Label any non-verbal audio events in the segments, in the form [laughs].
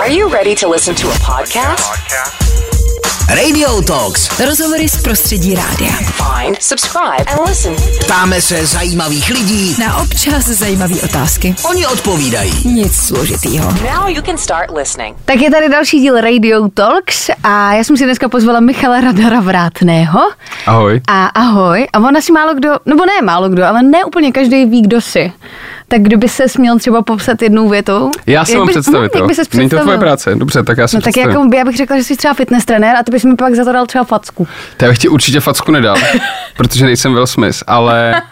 Are you ready to listen to a podcast? Radio Talks. Rozhovory z prostředí rádia. Find, subscribe, and listen. Ptáme se zajímavých lidí, Na občas zajímavé otázky. oni odpovídají. Nic složitýho. Now you can start listening. Tak je tady další díl Radio Talks a já jsem si dneska pozvala Michala Radara Vrátného. Ahoj. A ahoj. A on asi málo kdo, nebo ne málo kdo, ale ne úplně každý ví, kdo jsi. Tak kdyby se směl třeba popsat jednou větou. Já jak mám by- představit, hm, jak Není to tvoje práce, dobře, tak já se No tak jako, já bych řekla, že jsi třeba fitness trenér a ty bys mi pak za to dal třeba facku. To já bych ti určitě facku nedal, [laughs] protože nejsem Will Smith, ale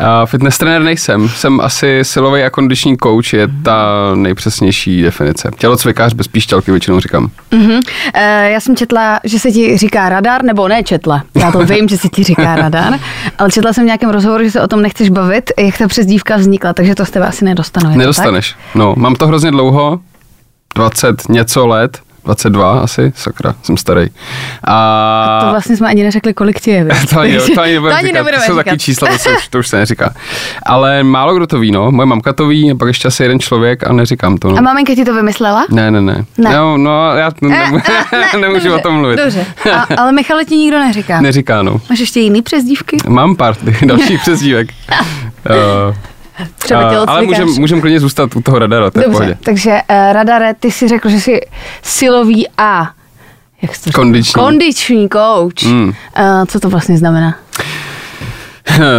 uh, fitness trenér nejsem. Jsem asi silový a kondiční coach, je ta nejpřesnější definice. Tělocvikář bez píšťalky většinou říkám. Uh, já jsem četla, že se ti říká radar, nebo ne četla, já to vím, že se ti říká radar, ale četla jsem v nějakém rozhovoru, že se o tom nechceš bavit, jak ta přezdívka vznikla, takže to z tebe asi nedostanu. Nedostaneš. No, mám to hrozně dlouho, 20 něco let, 22 asi, sakra, jsem starý. A Tak? To vlastně jsme ani neřekli, kolik ti je. [laughs] To ani, to ani nebudeme to ani říkat, nebudeme to jsou říkat. taky čísla, to, se, už- to už se neříká. Ale málo kdo to ví, no. Moje mamka to ví, a pak ještě asi jeden člověk a neříkám to, no. A maminka ti to vymyslela? Ne, ne, ne. Ne. No, no já Eh, ne, eh, ne, [laughs] nemůžu dobře, o tom mluvit. Dobře, a, [laughs] ale Michale ti nikdo neříká. Neříká, no. Máš ještě jiný přezdívky? Mám pár dalších přezdívek. Uh, Třeba ale můžem, můžem klidně zůstat u toho radara, to je Dobře, pohodě. takže uh, Radare, ty si řekl, že jsi silový a jak jsi to? Kondiční. Kondiční coach. Mm. Uh, co to vlastně znamená? [laughs]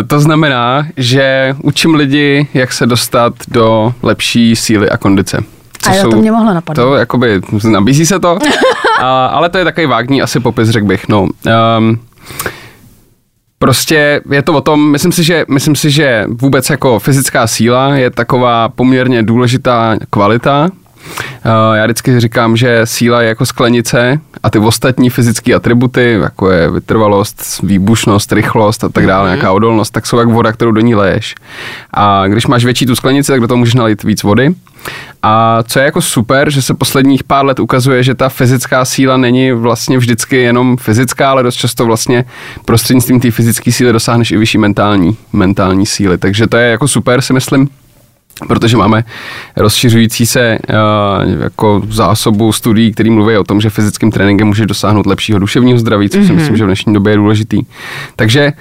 To znamená, že učím lidi, jak se dostat do lepší síly a kondice. A jo, to mě mohlo napadnout. To jakoby, nabízí se to, [laughs] a, ale to je takový vágní asi popis, řekl bych. No. Um, Prostě je to o tom, myslím si, že, myslím si, že vůbec jako fyzická síla je taková poměrně důležitá kvalita. Uh, Já vždycky říkám, že síla je jako sklenice a ty ostatní fyzické atributy, jako je vytrvalost, výbušnost, rychlost a tak dále, nějaká odolnost, tak jsou jak voda, kterou do ní leješ. A když máš větší tu sklenici, tak do toho můžeš nalít víc vody. A co je jako super, že se posledních pár let ukazuje, že ta fyzická síla není vlastně vždycky jenom fyzická, ale dost často vlastně prostřednictvím té fyzické síly dosáhneš i vyšší mentální, mentální síly. Takže to je jako super, si myslím protože máme rozšiřující se uh, jako zásobu studií, které mluví o tom, že fyzickým tréninkem může dosáhnout lepšího duševního zdraví, což mm-hmm. si myslím, že v dnešní době je důležitý. Takže,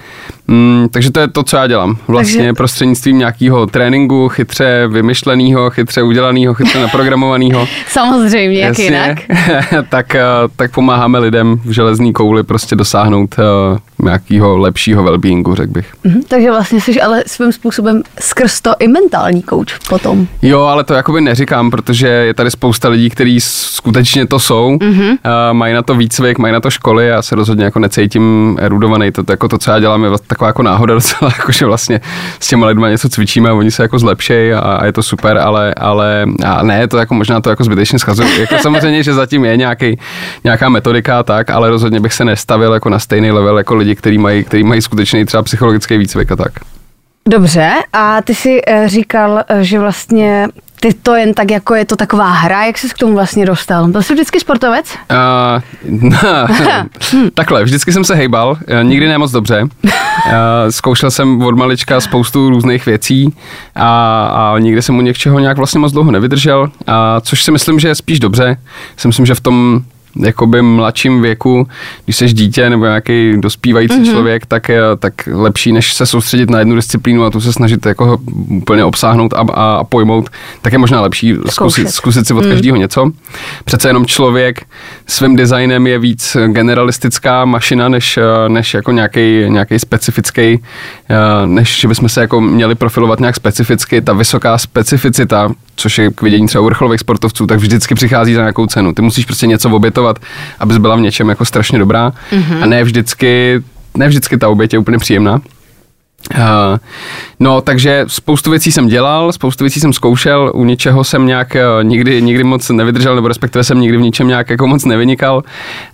mm, takže to je to, co já dělám. Vlastně Takže- prostřednictvím nějakého tréninku, chytře vymyšleného, chytře udělaného, chytře naprogramovaného. [laughs] Samozřejmě, jak jinak. [laughs] tak, eh, tak pomáháme lidem v železný kouli prostě dosáhnout uh, nějakého lepšího wellbeingu, řekl bych. Mhm, takže vlastně jsi ale svým způsobem skrz to i mentální coach potom. Jo, ale to jakoby neříkám, protože je tady spousta lidí, kteří skutečně to jsou, mm-hmm. uh, mají na to výcvik, mají na to školy, já se rozhodně jako necítím erudovaný, to, to, jako to, co já dělám, je vlastně taková jako náhoda [laughs] docela, jako že vlastně s těma lidma něco cvičíme a oni se jako zlepšejí a, a je to super, ale, ale a ne, to jako možná to jako zbytečně schazuju. Jako samozřejmě, že zatím je nějaký, nějaká metodika tak, ale rozhodně bych se nestavil jako na stejný level jako lidi, kteří mají, který mají skutečný třeba psychologický výcvik a tak. Dobře, a ty si eh, říkal, eh, že vlastně ty to jen tak jako je to taková hra, jak jsi k tomu vlastně dostal? Byl jsi vždycky sportovec? Uh, [laughs] takhle, vždycky jsem se hejbal, eh, nikdy ne moc dobře. Uh, [laughs] zkoušel jsem od malička spoustu různých věcí a, a nikdy jsem u něčeho nějak vlastně moc dlouho nevydržel, a což si myslím, že je spíš dobře. Si myslím, že v tom jakoby mladším věku, když jsi dítě nebo nějaký dospívající mm-hmm. člověk, tak, je, tak lepší, než se soustředit na jednu disciplínu a tu se snažit jako úplně obsáhnout a, a, a pojmout, tak je možná lepší Zkoušet. zkusit, zkusit si od každého něco. Přece jenom člověk svým designem je víc generalistická mašina, než, než jako nějaký, nějaký specifický, eh, než že bychom se jako měli profilovat nějak specificky. Ta vysoká specificita, což je k vidění třeba u vrcholových sportovců, tak vždycky přichází za nějakou cenu. Ty musíš prostě něco obětovat, abys byla v něčem jako strašně dobrá. Mm-hmm. A ne vždycky, ne vždycky ta oběť je úplně příjemná. Uh, no, takže spoustu věcí jsem dělal, spoustu věcí jsem zkoušel, u ničeho jsem nějak uh, nikdy, nikdy moc nevydržel, nebo respektive jsem nikdy v ničem nějak jako moc nevynikal.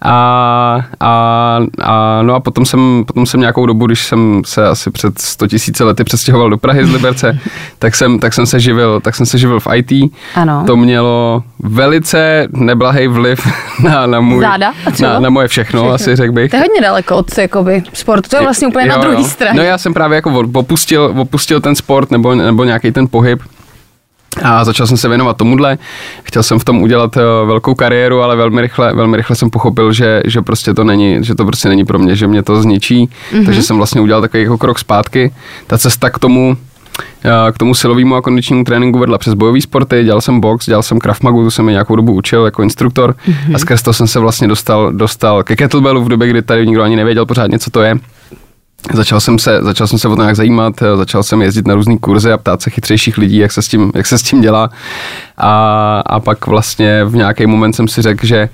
A, a, a, no a potom jsem, potom jsem nějakou dobu, když jsem se asi před 100 000 lety přestěhoval do Prahy z Liberce, [laughs] tak jsem, tak jsem se živil, tak jsem se živil v IT. Ano. To mělo velice neblahý vliv [laughs] na, na, můj, Záda na, na moje všechno, všechno, asi řekl bych. To je hodně daleko od jakoby, sportu, to je vlastně úplně Jo, na druhé straně. No já jsem právě jako opustil, opustil ten sport nebo, nebo nějaký ten pohyb A začal jsem se věnovat tomuhle. Chtěl jsem v tom udělat eh, velkou kariéru, ale velmi rychle, velmi rychle jsem pochopil, že, že prostě to není, že to prostě není pro mě, že mě to zničí. Mm-hmm. Takže jsem vlastně udělal takový jako krok zpátky. Ta cesta k tomu, eh, k tomu silovému a kondičnímu tréninku vedla přes bojové sporty, dělal jsem box, dělal jsem Krav Magu, to jsem mi nějakou dobu učil jako instruktor mm-hmm. a skrz to jsem se vlastně dostal, dostal ke kettlebellu v době, kdy tady nikdo ani nevěděl pořádně, co to je. Začal jsem, se, začal jsem se o to nějak zajímat, eh, začal jsem jezdit na různé kurzy a ptát se chytřejších lidí, jak se s tím, jak se s tím dělá. A, a pak vlastně v nějaký moment jsem si řekl, že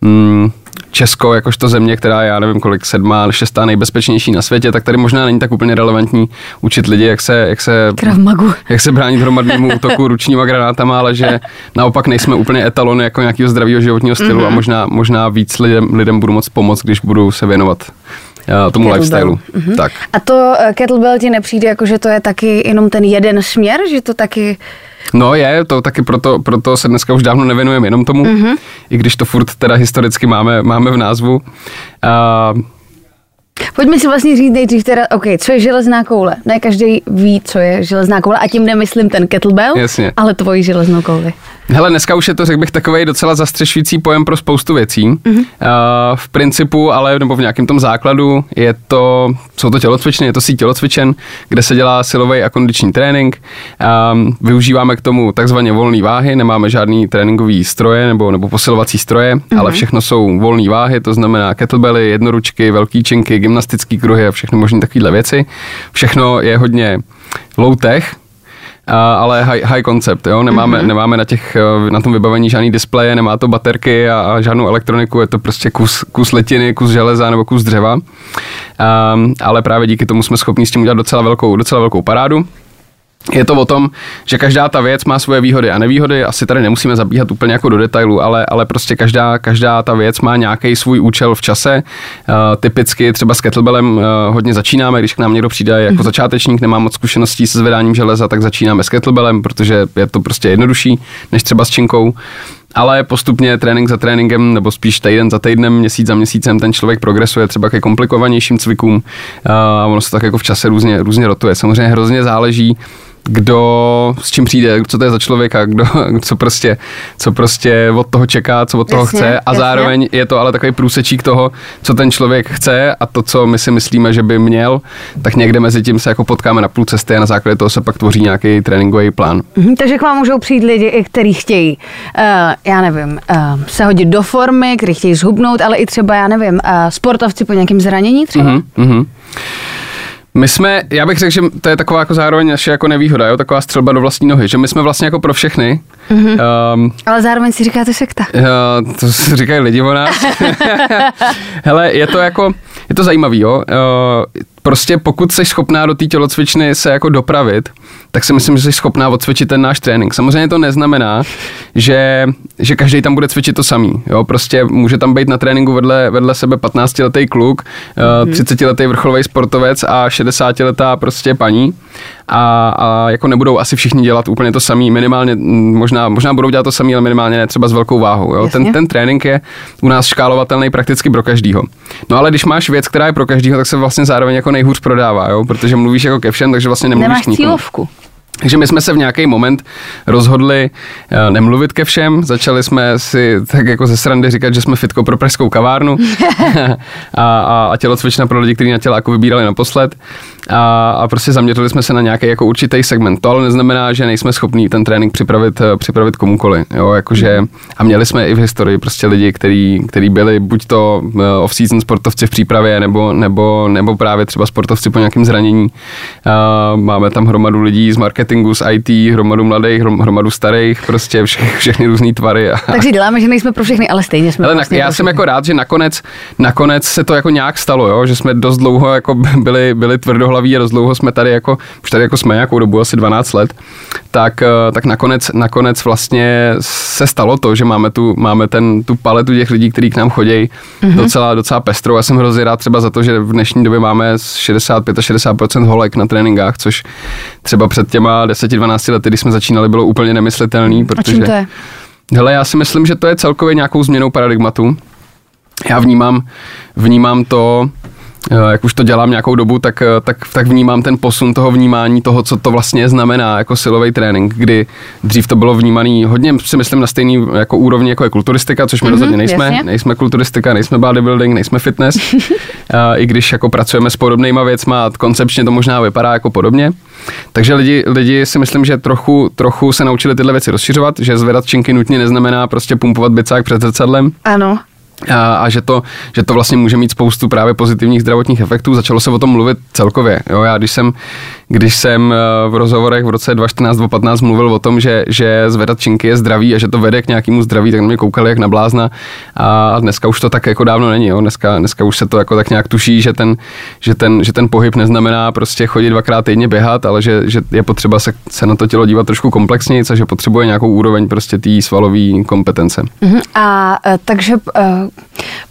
mm, Česko, jakožto země, která je, já nevím kolik, sedmá, šestá nejbezpečnější na světě, tak tady možná není tak úplně relevantní učit lidi, jak se, jak se, [laughs] jak se bránit hromadnému [laughs] útoku ručníma granátama, ale že naopak nejsme úplně etalony jako nějakého zdravého životního stylu mm-hmm. a možná, možná víc lidem, lidem budu moc pomoct, když budu se věnovat tomu Kettlebell. lifestylu. Mhm. Tak. A to eh, kettlebell ti nepřijde jako, že to je taky jenom ten jeden směr, že to taky... No je, to taky proto, proto se dneska už dávno nevěnujeme jenom tomu, mm-hmm. i když to furt teda historicky máme, máme v názvu. Uh, Pojďme si vlastně říct nejdřív teda, OK, co je železná koule? Ne každý ví, co je železná koule a tím nemyslím ten kettlebell, Jasně. ale tvoji železnou kouli. Hele, dneska už je to, řekl bych, takový docela zastřešující pojem pro spoustu věcí. Mhm. Mm-hmm. Uh, v principu, ale nebo v nějakém tom základu, je to, jsou to tělocvičny, je to síť tělocvičen, kde se dělá silový a kondiční trénink. Um, využíváme k tomu takzvaně volné váhy, nemáme žádný tréninkový stroje nebo, nebo posilovací stroje, mm-hmm. ale všechno jsou volné váhy, to znamená kettlebelly, jednoručky, velký činky, gymnastické kruhy a všechny možné takovéhle věci. Všechno je hodně low tech, a, ale high, high concept, jo? Nemáme, mm-hmm. nemáme na, těch, eh, na tom vybavení žádný displeje, nemá to baterky a, a žádnou elektroniku, je to prostě kus, kus letiny, kus železa nebo kus dřeva. Um, ale právě díky tomu jsme schopni s tím udělat docela velkou, docela velkou parádu. Je to o tom, že každá ta věc má svoje výhody a nevýhody. Asi tady nemusíme zabíhat úplně jako do detailu, ale, ale prostě každá, každá ta věc má nějaký svůj účel v čase. Uh, typicky třeba s kettlebellem uh, hodně začínáme, když k nám někdo přijde jako začátečník, nemá moc zkušeností se zvedáním železa, tak začínáme s kettlebellem, protože je to prostě jednodušší než třeba s činkou ale postupně trénink za tréninkem, nebo spíš týden za týdnem, měsíc za měsícem, ten člověk progresuje třeba ke komplikovanějším cvikům a ono se tak jako v čase různě, různě rotuje. Samozřejmě hrozně záleží, kdo s čím přijde, co to je za člověka, kdo, [laughs] co prostě, co prostě od toho čeká, co od toho Jasně, chce a jasně. zároveň je to ale takový průsečík toho, co ten člověk chce a to, co my si myslíme, že by měl, tak někde mezi tím se jako potkáme na půl cesty a na základě toho se pak tvoří nějaký tréninkový plán. Mhm, takže k vám můžou přijít lidi, i kteří chtějí, uh, já nevím, uh, se hodit do formy, kteří chtějí zhubnout, ale i třeba, já nevím, uh, sportovci po nějakém zranění třeba. Mhm, mhm. My jsme, já bych řekl, že to je taková jako zároveň naše jako nevýhoda, jo? taková střelba do vlastní nohy, že my jsme vlastně jako pro všechny. Mm-hmm. Um, Ale zároveň si říkáte sekta. Uh, to si říkají lidi o nás. [laughs] Hele, je to jako, je to zajímavý, jo. Uh, prostě pokud jsi schopná do té tělocvičny se jako dopravit, tak si myslím, že jsi schopná odcvičit ten náš trénink. Samozřejmě to neznamená, že, že každý tam bude cvičit to samý. Jo? Prostě může tam být na tréninku vedle, vedle sebe 15-letý kluk, uh, 30-letý vrcholový sportovec a 60-letá prostě paní a, a jako nebudou asi všichni dělat úplně to samý, minimálně, možná, možná budou dělat to samý, ale minimálně ne třeba s velkou váhou. Jo? Jasně. Ten, ten trénink je u nás škálovatelný prakticky pro každýho. No ale když máš věc, která je pro každýho, tak se vlastně zároveň jako nejhůř prodává, jo? protože mluvíš jako ke všem, takže vlastně nemluvíš Nemáš cílovku. Takže my jsme se v nějaký moment rozhodli eh, nemluvit ke všem, začali jsme si tak jako ze srandy říkat, že jsme fitko pro pražskou kavárnu [laughs] a, a, a tělocvična pro lidi, kteří na těla jako vybírali naposled a, a prostě zaměřili jsme se na nějaký jako určitý segment. To ale neznamená, že nejsme schopní ten trénink připravit, eh, připravit komukoli. Jo, jakože, a měli jsme i v historii prostě lidi, který byli buď to eh, off-season sportovci v přípravě, nebo, nebo, nebo právě třeba sportovci po nějakém zranění. A máme tam hromadu lidí z marketingu, z IT, hromadu mladých, hrom- hromadu starých, prostě vše, všechny různé tvary. A, Takže děláme, že nejsme pro všechny, ale stejně jsme ale vlastně já jsem jako rád, že nakonec, nakonec se to jako nějak stalo, jo? že jsme dost dlouho jako byli, byli tvrdohlaví a dost dlouho jsme tady jako, už tady jako jsme nějakou dobu, asi 12 let, tak, eh, tak nakonec, nakonec vlastně se stalo to, že máme tu, máme ten, tu paletu těch lidí, kteří k nám chodí mm-hmm. docela, docela pestrou. Já jsem hrozně rád třeba za to, že v dnešní době máme 65 a 60% holek na tréninkách, což třeba před těma 10-12 lety, když jsme začínali, bylo úplně nemyslitelný, A protože... čím to je? Hele, já si myslím, že to je celkově nějakou změnou paradigmatu. Já vnímám, vnímám to jak už to dělám nějakou dobu, tak, eh, tak, tak vnímám ten posun toho vnímání toho, co to vlastně znamená jako silový trénink, kdy dřív to bylo vnímaný hodně, si myslím, na stejný jako úrovni, jako je kulturistika, což my mm-hmm, rozhodně nejsme. jasně. Nejsme kulturistika, nejsme bodybuilding, nejsme fitness, A [laughs] i když jako pracujeme s podobnýma věcma, a koncepčně to možná vypadá jako podobně. Takže lidi, lidi si myslím, že trochu, trochu se naučili tyhle věci rozšiřovat, že zvedat činky nutně neznamená prostě pumpovat bicák před zrcadlem, Ano. A, a že, to, že to vlastně může mít spoustu právě pozitivních zdravotních efektů. Začalo se o tom mluvit celkově. Jo, já když jsem, když jsem eh, v rozhovorech v roce 2014-2015 mluvil o tom, že, že zvedat činky je zdravý a že to vede k nějakému zdraví, tak na mě koukali jak na blázna a dneska už to tak jako dávno není. Jo. Dneska, dneska už se to jako tak nějak tuší, že ten, že ten, že ten pohyb neznamená prostě chodit dvakrát týdně běhat, ale že, že je potřeba se, se na to tělo dívat trošku komplexněji, a že potřebuje nějakou úroveň prostě té svalové kompetence. Mhm. A e, takže e,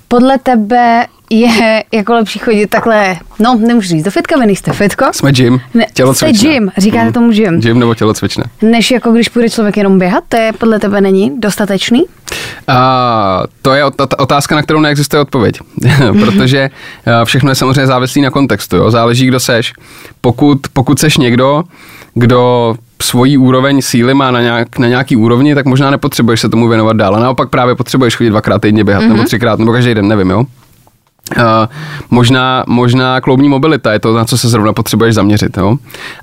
podle tebe je jako lepší chodit takhle, no nemůžu říct do fitka, vy nejste fitko. Jsme gym, Ne, tělocvična. jste gym, říkáte Mm. tomu gym. Gym nebo tělocvična. Než jako když půjde člověk jenom běhat, to je podle tebe není dostatečný? A to je ot- otázka, na kterou neexistuje odpověď, [laughs] protože všechno je samozřejmě závislý na kontextu, jo? záleží, kdo seš. Pokud, pokud seš někdo, kdo svoji úroveň síly má na, nějak, na nějaký úrovni, tak možná nepotřebuješ se tomu věnovat dál. A naopak právě potřebuješ chodit dvakrát týdně běhat, mm-hmm. nebo třikrát, nebo každý den, nevím, jo. Uh, možná, možná kloubní mobilita je to, na co se zrovna potřebuješ zaměřit. Jo?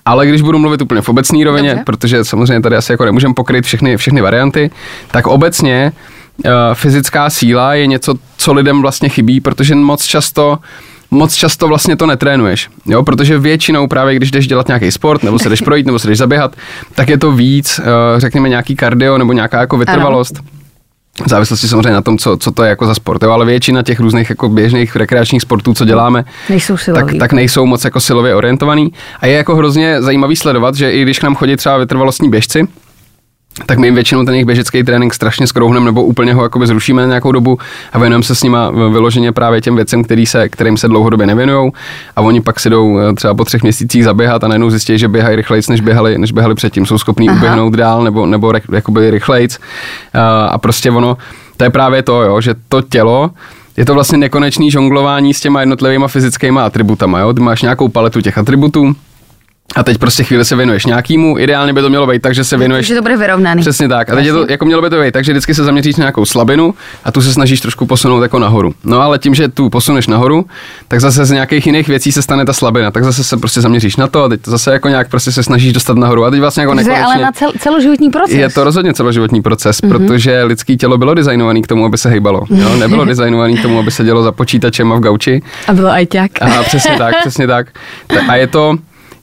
Ale když budu mluvit úplně v obecné rovině, Dobře. protože samozřejmě tady asi jako nemůžeme pokryt všechny, všechny varianty, tak obecně uh, fyzická síla je něco, co lidem vlastně chybí, protože moc často moc často vlastně to netrénuješ, jo, protože většinou právě když jdeš dělat nějaký sport, nebo se jdeš projít, nebo se jdeš zaběhat, tak je to víc, uh, řekněme nějaký kardio nebo nějaká jako vytrvalost. V závislosti samozřejmě na tom, co, co to je jako za sport, jo, ale většina těch různých jako běžných rekreačních sportů, co děláme, Nejsou silový. tak, tak nejsou moc jako silově orientovaný. A je jako hrozně zajímavý sledovat, že i když k nám chodí třeba vytrvalostní běžci, tak my jim většinou ten jejich běžecký trénink strašně skrouhneme nebo úplně ho jakoby zrušíme na nějakou dobu a věnujeme se s nima vyloženě právě těm věcem, který se, kterým se dlouhodobě nevěnují a oni pak si jdou eh, třeba po třech měsících zaběhat a najednou zjistí, že běhají rychleji, než běhali, než běhali předtím. Jsou schopní Aha. uběhnout dál nebo, nebo jakoby rychlejc a, a prostě ono, to je právě to, jo, že to tělo je to vlastně nekonečný žonglování s těma jednotlivými fyzickými atributama. Jo? Ty máš nějakou paletu těch atributů, a teď prostě chvíli se věnuješ nějakýmu, ideálně by to mělo být tak, že se věnuješ Takže to bude vyrovnaný. Přesně tak. A teď je to, jako mělo by to být, takže vždycky se zaměříš na nějakou slabinu a tu se snažíš trošku posunout jako nahoru. No ale tím, že tu posuneš nahoru, tak zase z nějakých jiných věcí se stane ta slabina, tak zase se prostě zaměříš na to a teď to zase jako nějak prostě se snažíš dostat nahoru a teď vlastně jako je ale nekonečně. na cel, celoživotní proces. Je to rozhodně celoživotní proces, mm-hmm. protože lidský tělo bylo designované k tomu, aby se hejbalo. Jo? Nebylo [laughs] designované k tomu, aby se dělo za počítačem a v gauči. A bylo ajťák. A přesně tak, přesně tak. Ta- [laughs] A je to,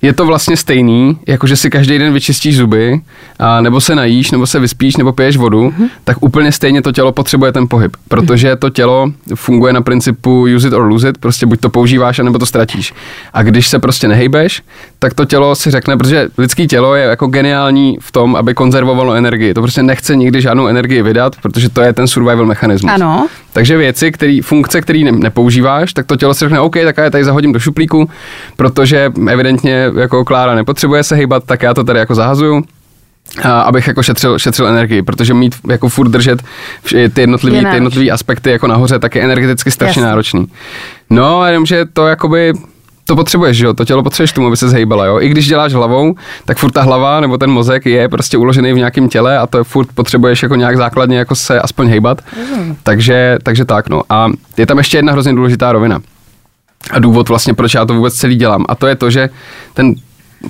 je to vlastně stejný, jako že si každý den vyčistíš zuby, a nebo se najíš, nebo se vyspíš, nebo piješ vodu, Mhm. mm-hmm. tak úplně stejně to tělo potřebuje ten pohyb, protože to tělo funguje na principu use it or lose it, prostě buď to používáš, anebo to ztratíš. A když se prostě nehejbeš, tak to tělo si řekne, protože lidský tělo je jako geniální v tom, aby konzervovalo energii. To prostě nechce nikdy žádnou energii vydat, protože to je ten survival mechanismus. Ano. Takže věci, který, funkce, které ne, nepoužíváš, tak to tělo si řekne, OK, tak já je tady zahodím do šuplíku, protože evidentně jako Klára nepotřebuje se hýbat, tak já to tady jako zahazuju. A abych jako šetřil, šetřil energii, protože mít jako furt držet ty Je jednotlivý, ty jednotlivý aspekty jako nahoře, tak je energeticky strašně Jasně. náročný. No a jenom, že to jakoby to potřebuješ, že jo? To tělo potřebuješ tomu, aby se zhejbala, jo? I když děláš hlavou, tak furt ta hlava nebo ten mozek je prostě uložený v nějakém těle a to je furt potřebuješ jako nějak základně jako se aspoň hejbat. Takže, takže tak, no. A je tam ještě jedna hrozně důležitá rovina. A důvod vlastně, proč já to vůbec celý dělám. A to je to, že ten,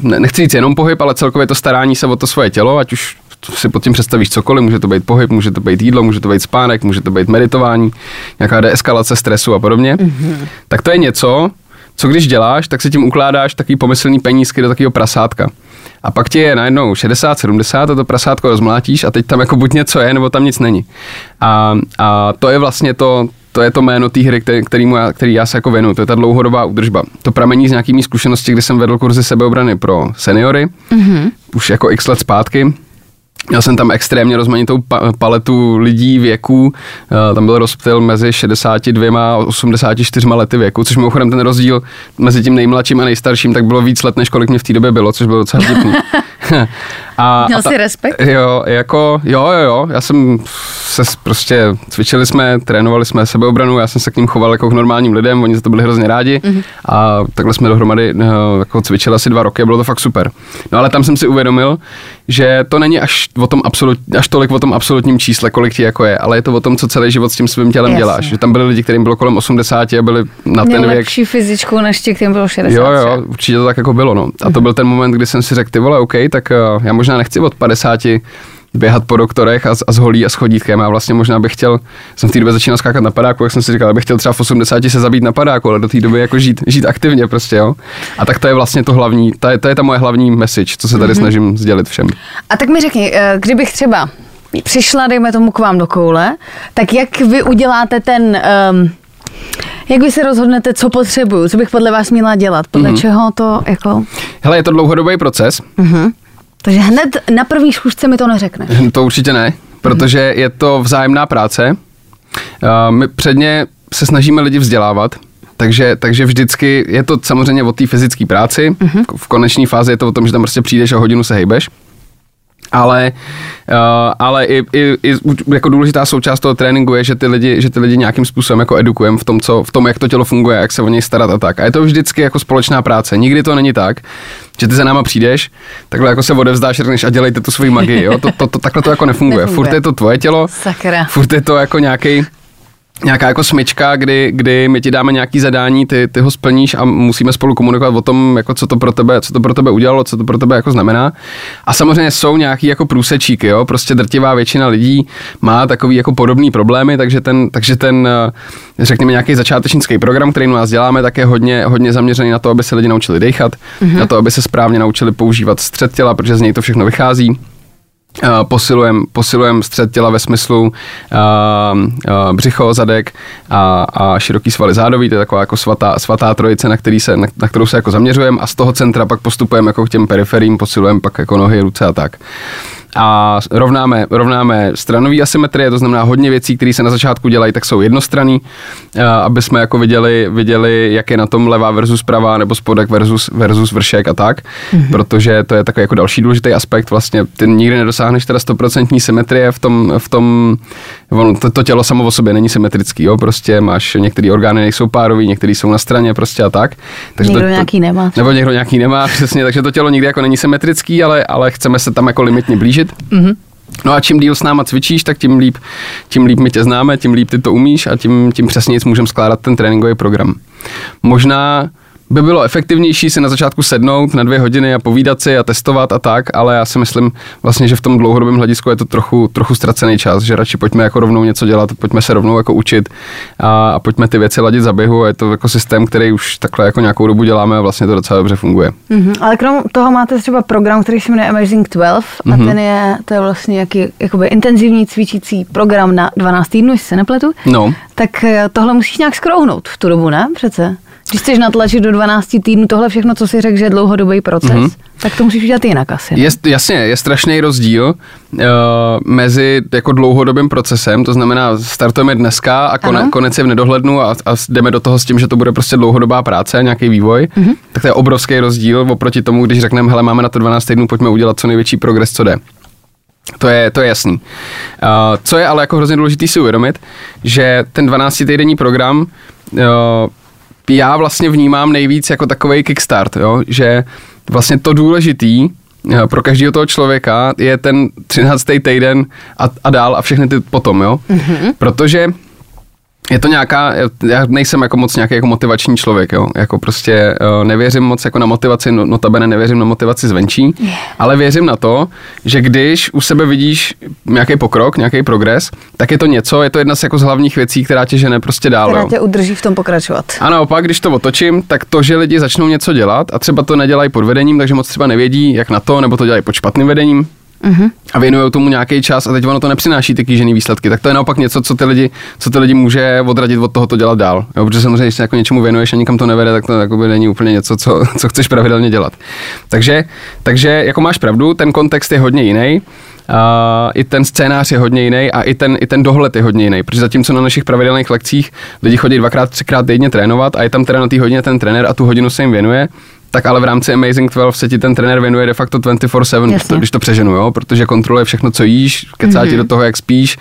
ne- nechci říct jenom pohyb, ale celkově to starání se o to svoje tělo, ať už si pod tím představíš cokoliv, může to být pohyb, může to být jídlo, může to být spánek, může to být meditování, nějaká deeskalace stresu a podobně, mm-hmm. tak to je něco, co když děláš, tak si tím ukládáš takový pomyslný penízky do takového prasátka. A pak ti je najednou 60, 70 a to prasátko rozmlátíš a teď tam jako buď něco je, nebo tam nic není. A, a to je vlastně to, to je to jméno té hry, který, kterýmu já, který já se jako věnuju. To je ta dlouhodobá údržba. To pramení z nějaký mý zkušenosti, kdy jsem vedl kurzy sebeobrany pro seniory, mm-hmm. už jako x let zpátky. Měl jsem tam extrémně rozmanitou pa- paletu lidí věků, Eh, tam byl rozptyl mezi 62 a 84 lety věku, což mimochodem ten rozdíl mezi tím nejmladším a nejstarším tak bylo víc let, než kolik mě v té době bylo, což bylo docela vtipný. [laughs] A, Měl a jsi respekt? Jo, jako, jo, jo, jo, já jsem se prostě, cvičili jsme, trénovali jsme sebeobranu, já jsem se k ním choval jako k normálním lidem, oni za to byli hrozně rádi Mhm. a takhle jsme dohromady eh, jako cvičili asi dva roky a bylo to fakt super. No ale tam jsem si uvědomil, že to není až, o tom absolut, až tolik o tom absolutním čísle, kolik ti jako je, ale je to o tom, co celý život s tím svým tělem Jasně. děláš. Že tam byli lidi, kterým bylo kolem 80 a byli na Měl ten věk lepší fyzičku než ti, kterým bylo 60. Jo, jo, určitě to tak jako bylo, no. A to byl ten moment, kdy jsem si řekl, ty vole, OK, tak uh, já možná nechci od 50 běhat po doktorech a, a s holí a s chodítkem. Já vlastně možná bych chtěl, jsem v té době začínal skákat na padáku, jak jsem si říkal, bych chtěl třeba v 80 se zabít na padáku, ale do té doby jako žít, žít aktivně prostě, jo. A tak to je vlastně to hlavní, to je, to je ta moje hlavní message, co se tady mm-hmm. snažím sdělit všem. A tak mi řekni, eh, kdybych třeba přišla, dejme tomu k vám do koule, tak jak vy uděláte ten... Um, jak vy se rozhodnete, co potřebuju, co bych podle vás měla dělat, podle Mhm. mm-hmm. čeho to jako... Hele, je to dlouhodobý proces, Takže hned na první schůzce mi to neřekneš. [laughs] To určitě ne, protože je to vzájemná práce. A My předně se snažíme lidi vzdělávat, takže, takže vždycky je to samozřejmě o té fyzické práci. Mhm. V koneční fázi je to o tom, že tam prostě přijdeš a hodinu se hejbeš. Ale, uh, ale i, i, i, jako důležitá součást toho tréninku je, že ty lidi, že ty lidi nějakým způsobem jako edukujeme v tom, co, v tom, jak to tělo funguje, jak se o něj starat a tak. A je to vždycky jako společná práce. Nikdy to není tak, že ty za náma přijdeš, takhle jako se odevzdáš, řekneš a dělejte tu svoji magii. Jo? To, to, to, takhle to jako nefunguje. Nefunguje. Furt je to tvoje tělo, Sakra. furt je to jako nějaký nějaká jako smyčka, kdy, kdy my ti dáme nějaký zadání, ty, ty ho splníš a musíme spolu komunikovat o tom, jako co to pro tebe, co to pro tebe udělalo, co to pro tebe jako znamená. A samozřejmě jsou nějaký jako průsečíky, jo, prostě drtivá většina lidí má takový jako podobný problémy, takže ten, takže ten eh, řekněme nějaký začátečnický program, který u nás děláme, tak je hodně, hodně zaměřený na to, aby se lidi naučili dechat, mm-hmm. na to, aby se správně naučili používat střed těla, protože z něj to všechno vychází. Posilujem, posilujem střed těla ve smyslu uh, uh, břicho, zadek a, a široký svaly zádový, to je taková jako svatá, svatá trojice, na, který se, na, na kterou se jako zaměřujeme a z toho centra pak postupujeme jako k těm periferím, posilujeme pak jako nohy, ruce a tak. A rovnáme, rovnáme stranový asymetrie, to znamená hodně věcí, které se na začátku dělají, tak jsou jednostranný, uh, aby jsme jako viděli, viděli, jak je na tom levá versus pravá, nebo spodek versus, versus vršek a tak, mm-hmm. protože to je takový jako další důležitý aspekt, vlastně ty nikdy nedosáhneš teda 100% symetrie v tom, v tom ono, to, to, tělo samo o sobě není symetrický, jo, prostě máš, některé orgány nejsou párový, některé jsou na straně prostě a tak. Takže Někdo to, nějaký nemá. Nebo někdo nějaký nemá, [laughs] přesně, takže to tělo nikdy jako není symetrický, ale, ale chceme se tam jako limitně blížit. Mm-hmm. No a čím díl s náma cvičíš, tak tím líp, tím líp my tě známe, tím líp ty to umíš a tím, tím přesněji můžeme skládat ten tréninkový program. Možná by bylo efektivnější si na začátku sednout na dvě hodiny a povídat si a testovat a tak, ale já si myslím vlastně, že v tom dlouhodobém hledisku je to trochu, trochu ztracený čas, že radši pojďme jako rovnou něco dělat, pojďme se rovnou jako učit a, a pojďme ty věci ladit za běhu a je to jako systém, který už takhle jako nějakou dobu děláme a vlastně to docela dobře funguje. Mm-hmm. Ale krom toho máte třeba program, který se jmenuje Amazing 12 a Mhm. ten je, to je vlastně jaký, jakoby intenzivní cvičící program na 12 týdnů, jestli se nepletu. No, Tak eh, tohle musíš nějak skrouhnout v tu dobu, ne? Přece. Když chceš natlačit do 12 týdnů tohle všechno, co si řekl, že je dlouhodobý proces, Mhm. mm-hmm. tak to musíš udělat jinak asi. ne? Je, jasně, je strašný rozdíl uh, mezi jako dlouhodobým procesem, to znamená startujeme dneska a kone, Ano. konec je v nedohlednu a, a jdeme do toho s tím, že to bude prostě dlouhodobá práce, nějaký vývoj, mm-hmm. tak to je obrovský rozdíl oproti tomu, když řekneme, hele, máme na to 12 týdnů, pojďme udělat co největší progres, co jde. To je, to je jasný. Uh, co je ale jako hrozně důležité si uvědomit, že ten 12-týdenní program uh, já vlastně vnímám nejvíc jako takový kickstart, jo? že vlastně to důležitý eh, pro každého toho člověka je ten 13. týden a, a dál a všechny ty potom, jo? Mm-hmm. Protože je to nějaká, já nejsem jako moc nějaký jako motivační člověk, jo? jako prostě uh, nevěřím moc jako na motivaci, no, notabene nevěřím na motivaci zvenčí, ale věřím na to, že když u sebe vidíš nějaký pokrok, nějaký progres, tak je to něco, je to jedna z jako z hlavních věcí, která tě žene prostě dál. Která jo. tě udrží v tom pokračovat. A naopak, když to otočím, tak to, že lidi začnou něco dělat a třeba to nedělají pod vedením, takže moc třeba nevědí, jak na to, nebo to dělají pod špatným vedením, Mhm. a věnují tomu nějaký čas a teď ono to nepřináší ty kýžený výsledky, tak to je naopak něco, co ty lidi, co ty lidi může odradit od toho to dělat dál. Jo, protože samozřejmě, když se jako něčemu věnuješ a nikam to nevede, tak to jakoby není úplně něco, co, [laughs] co chceš pravidelně dělat. Takže, takže jako máš pravdu, ten kontext je hodně jiný. A i ten scénář je hodně jiný a i ten, i ten dohled je hodně jiný, protože zatímco na našich pravidelných lekcích lidi chodí dvakrát, třikrát týdně trénovat a je tam teda na té hodině ten trenér a tu hodinu se jim věnuje, tak ale v rámci Amazing 12 se ti ten trenér věnuje de facto 24-7, když to, když to přeženu, jo? protože kontroluje všechno, co jíš, kecá Mhm. mm-hmm. ti do toho, jak spíš,